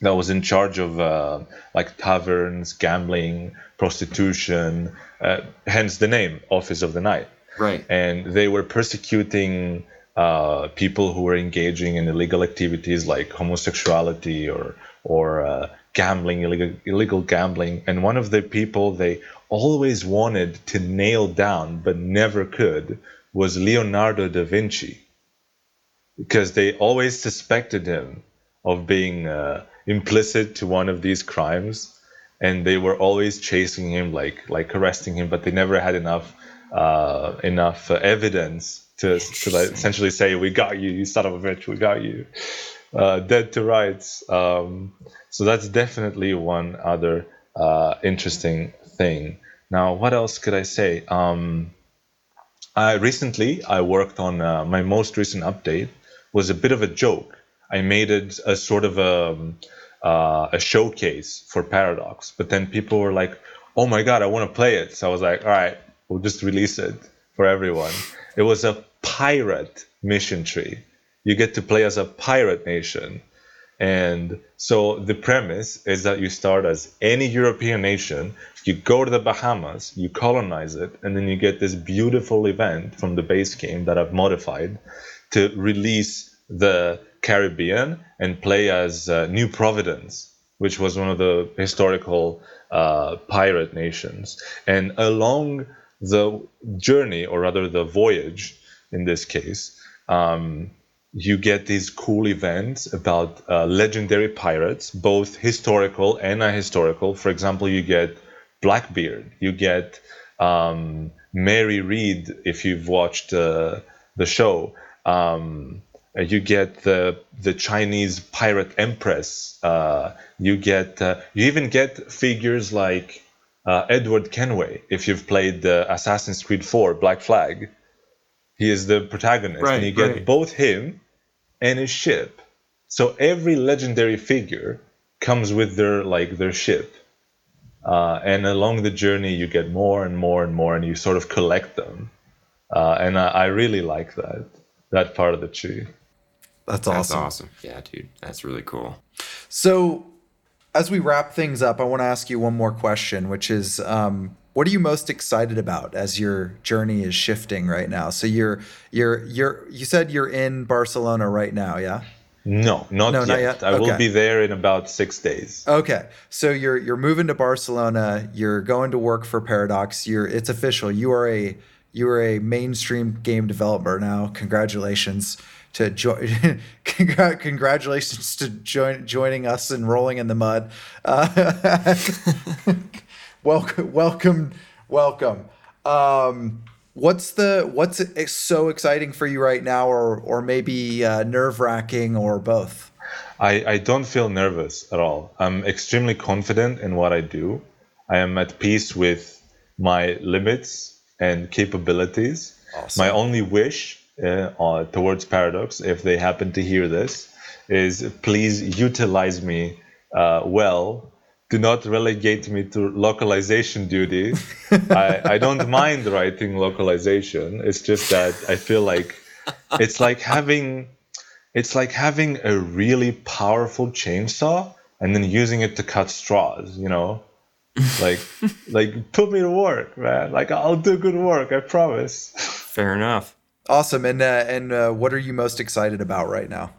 that was in charge of uh, like taverns, gambling, prostitution, uh, hence the name Office of the Night. Right. And they were persecuting uh, people who were engaging in illegal activities like homosexuality or or uh, gambling, illegal illegal gambling. And one of the people they always wanted to nail down but never could was Leonardo da Vinci, because they always suspected him of being uh, implicit to one of these crimes, and they were always chasing him, like like arresting him, but they never had enough uh, enough uh, evidence to, to like, essentially say, "We got you, you son of a bitch, we got you." Uh, dead to rights. Um, so that's definitely one other uh, interesting thing. Now, what else could I say? Um, I recently I worked on uh, my most recent update was a bit of a joke. I made it a sort of a um, uh, a showcase for Paradox, but then people were like, "Oh my god, I want to play it!" So I was like, "All right, we'll just release it for everyone. It was a pirate mission tree. You get to play as a pirate nation. And so the premise is that you start as any European nation, you go to the Bahamas, you colonize it, and then you get this beautiful event from the base game that I've modified to release the Caribbean and play as uh, New Providence, which was one of the historical uh, pirate nations. And along the journey, or rather the voyage, in this case. Um, you get these cool events about uh, legendary pirates, both historical and ahistorical. For example, you get Blackbeard, you get um, Mary Read, if you've watched uh, the show. Um, you get the the Chinese pirate empress. Uh, you get uh, you even get figures like uh, Edward Kenway. If you've played Assassin's Creed 4 Black Flag, he is the protagonist, right, and you get right. both him and his ship. So every legendary figure comes with their like their ship, uh, and along the journey you get more and more and more, and you sort of collect them. Uh, and I, I really like that that part of the tree. That's awesome. That's awesome. awesome. Yeah, dude. That's really cool. So, as we wrap things up, I want to ask you one more question, which is, um, what are you most excited about as your journey is shifting right now? So you're you're you're you said you're in Barcelona right now, yeah? No, not, No, yet. not yet? I will be there in about six days. Okay, so you're you're moving to Barcelona. You're going to work for Paradox. You're it's official. You are a you are a mainstream game developer now. Congratulations to join. Congr- congratulations to join joining us and rolling in the mud. Uh, welcome, welcome, welcome. Um, what's the what's so exciting for you right now, or or maybe uh, nerve wracking, or both? I, I don't feel nervous at all. I'm extremely confident in what I do. I am at peace with my limits and capabilities. Awesome. My only wish uh, uh, towards Paradox, if they happen to hear this, is please utilize me uh, well. Do not relegate me to localization duty. I, I don't mind writing localization. It's just that I feel like it's like having it's like having a really powerful chainsaw and then using it to cut straws you know like like put me to work man like i'll do good work i promise Fair enough. Awesome. And uh, and uh, what are you most excited about right now?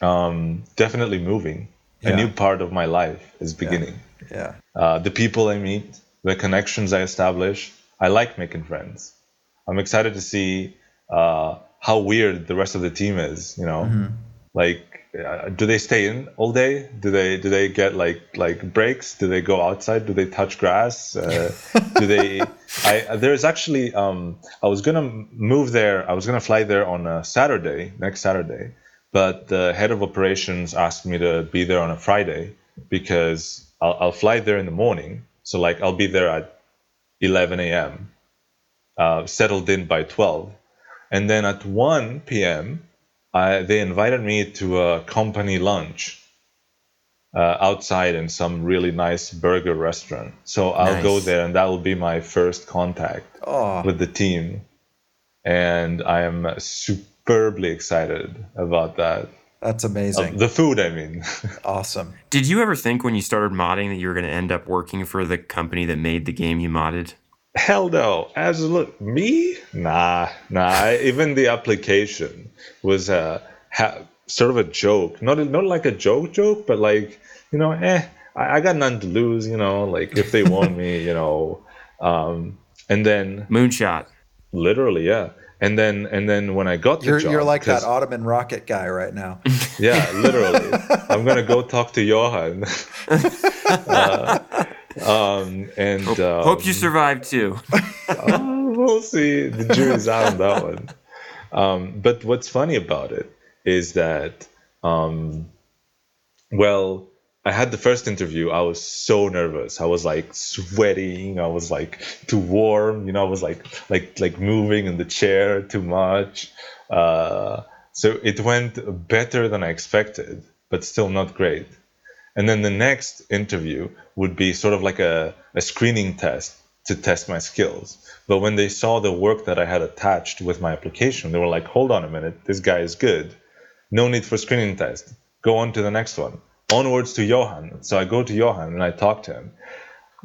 um definitely moving Yeah. a new part of my life is beginning. Yeah. uh, the people i meet the connections i establish i like making friends. I'm excited to see uh, how weird the rest of the team is you know? Like uh, do they stay in all day? Do they do they get like like breaks? Do they go outside? Do they touch grass? Uh, do they i there's actually um i was gonna move there i was gonna fly there on a saturday next saturday but the head of operations asked me to be there on a friday because i'll, I'll fly there in the morning so like i'll be there at 11 a.m uh, settled in by 12 and then at 1 p.m I, they invited me to a company lunch uh, outside in some really nice burger restaurant. So I'll go there, and that will be my first contact Oh, with the team. And I am superbly excited about that. that's Uh, amazing. the food, I mean. awesome. Did you ever think when you started modding that you were going to end up working for the company that made the game you modded? Hell no. Absolute me? Nah, nah. I, even the application was uh, ha- sort of a joke. Not not like a joke joke, but like you know, eh. I, I got nothing to lose. You know, like if they want me, you know. Um, and then Moonshot. literally, yeah. And then and then when I got the You're job, you're like that Ottoman rocket guy right now. yeah, literally. I'm gonna go talk to Johan. uh, um, and um, Hope you survive too. Oh, we'll see. The jury's out on that one. Um, but what's funny about it is that, um, well, I had the first interview. I was so nervous. I was like sweating. I was like too warm. You know, I was like like like moving in the chair too much. Uh, so it went better than I expected, but still not great. And then the next interview would be sort of like a, a screening test to test my skills. But when they saw the work that I had attached with my application, they were like, hold on a minute, this guy is good. No need for screening test. Go on to the next one. Onwards to Johan. So I go to Johan and I talk to him.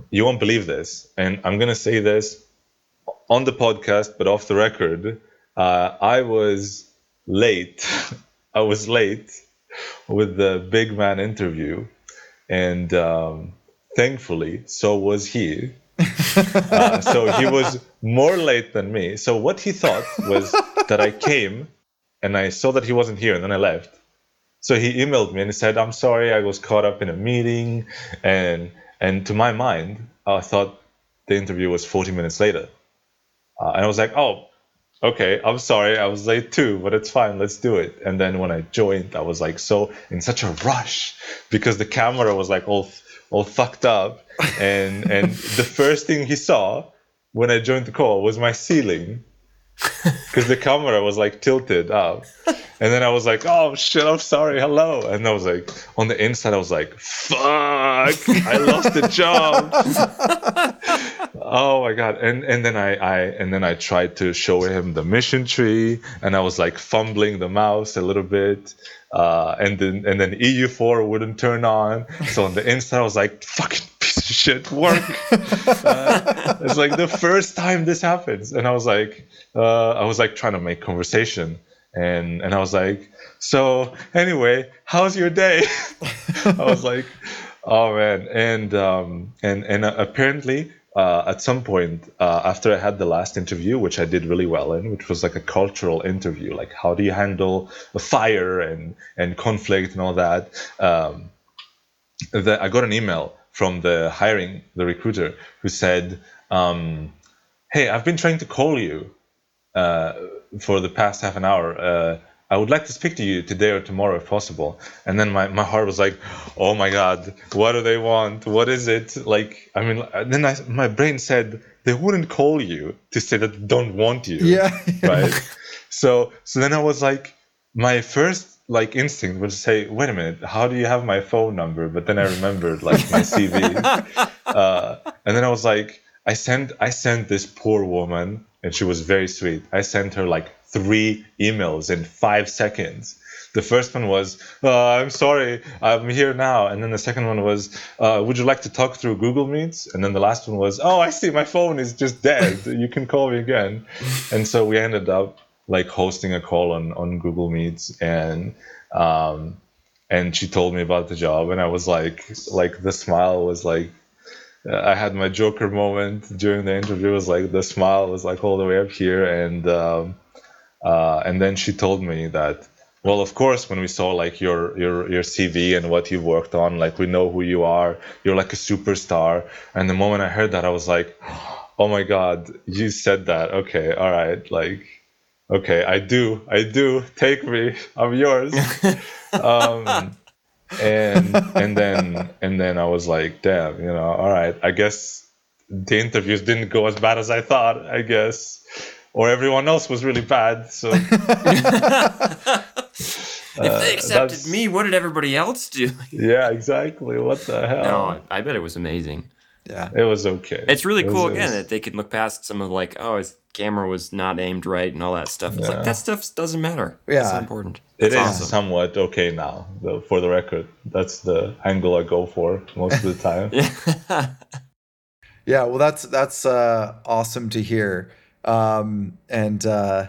You won't believe this. And I'm going to say this on the podcast, but off the record. Uh, I was late. I was late with the big man interview. And um, thankfully, so was he. uh, so he was more late than me. So what he thought was that I came and I saw that he wasn't here, and then I left. So he emailed me and he said, "I'm sorry, I was caught up in a meeting," and and to my mind, I thought the interview was 40 minutes later, uh, and I was like, "Oh, okay, I'm sorry, I was late too, but it's fine, let's do it." And then when I joined, I was like so in such a rush because the camera was like all all fucked up, and and the first thing he saw when I joined the call was my ceiling because the camera was like tilted up. And then I was like, oh shit, I'm sorry, hello. And I was like, on the inside, I was like, fuck, I lost the job. oh my god. And and then I, I and then I tried to show him the mission tree, and I was like fumbling the mouse a little bit. Uh, and then and then EU4 wouldn't turn on. So on the inside, I was like, fucking shit, work. uh, it's like the first time this happens, and I was like, uh, I was like trying to make conversation, and and I was like, so anyway, how's your day? I was like, oh man, and um, and and apparently. Uh, at some point uh, after I had the last interview, which I did really well in, which was like a cultural interview, like how do you handle a fire and and conflict and all that. Um, that I got an email from the hiring the recruiter who said, um, "Hey, I've been trying to call you uh, for the past half an hour. Uh, I would like to speak to you today or tomorrow if possible. And then my, my heart was like, oh my God, what do they want? What is it? Like, I mean, then I, my brain said, they wouldn't call you to say that they don't want you. Yeah. right. So, so then I was like, my first like instinct would say, wait a minute, how do you have my phone number? But then I remembered like my CV. Uh, and then I was like, I sent, I sent this poor woman and she was very sweet. I sent her like three emails in five seconds. The first one was, uh, "I'm sorry, I'm here now," and then the second one was, uh, "Would you like to talk through Google Meets?" And then the last one was, "Oh, I see, my phone is just dead. you can call me again." And so we ended up like hosting a call on on Google Meets, and um, and she told me about the job, and I was like, like the smile was like I had my Joker moment during the interview. It was like the smile was like all the way up here, and um, uh, and then she told me that. Well, of course, when we saw like your your your CV and what you've worked on, like we know who you are. You're like a superstar. And the moment I heard that, I was like, "Oh my God, you said that? Okay, all right, like." Okay, I do, I do. Take me, I'm yours. um, and and then and then I was like, damn, you know, all right, I guess the interviews didn't go as bad as I thought, I guess, or everyone else was really bad. So if they accepted me, what did everybody else do? yeah, exactly. What the hell? No, I bet it was amazing. Yeah, it was okay. It's really cool was, again was... that they can look past some of like, oh, his camera was not aimed right and all that stuff. It's yeah. like that stuff doesn't matter. Yeah, it's important. It's awesome. somewhat okay now. Though, for the record, that's the angle I go for most of the time. yeah. yeah. Well, that's that's uh, awesome to hear, um, and uh,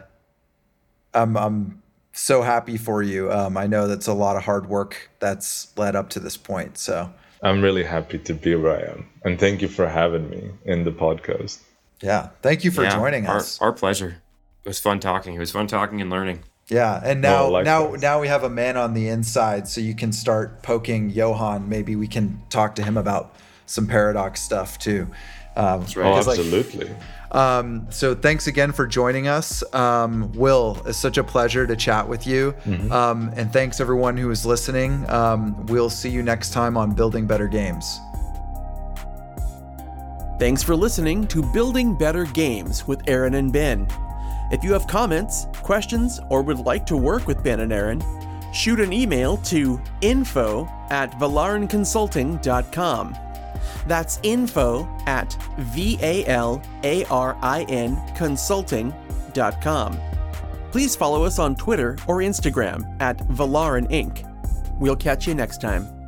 I'm I'm so happy for you. Um, I know that's a lot of hard work that's led up to this point. So. I'm really happy to be where I am. And thank you for having me in the podcast. Yeah. Thank you for yeah, joining us. Our, our pleasure. It was fun talking. It was fun talking and learning. Yeah, and now oh, now now we have a man on the inside, so you can start poking Johan. Maybe we can talk to him about some paradox stuff too. Um, That's right. Oh, absolutely. Like, um, so thanks again for joining us. Um, Will, it's such a pleasure to chat with you. Mm-hmm. Um, and thanks everyone who is listening. Um, we'll see you next time on Building Better Games. Thanks for listening to Building Better Games with Aaron and Ben. If you have comments, questions, or would like to work with Ben and Aaron, shoot an email to info at valarinconsulting.com. That's info at V A L A R I N consulting.com. Please follow us on Twitter or Instagram at Valarin Inc. We'll catch you next time.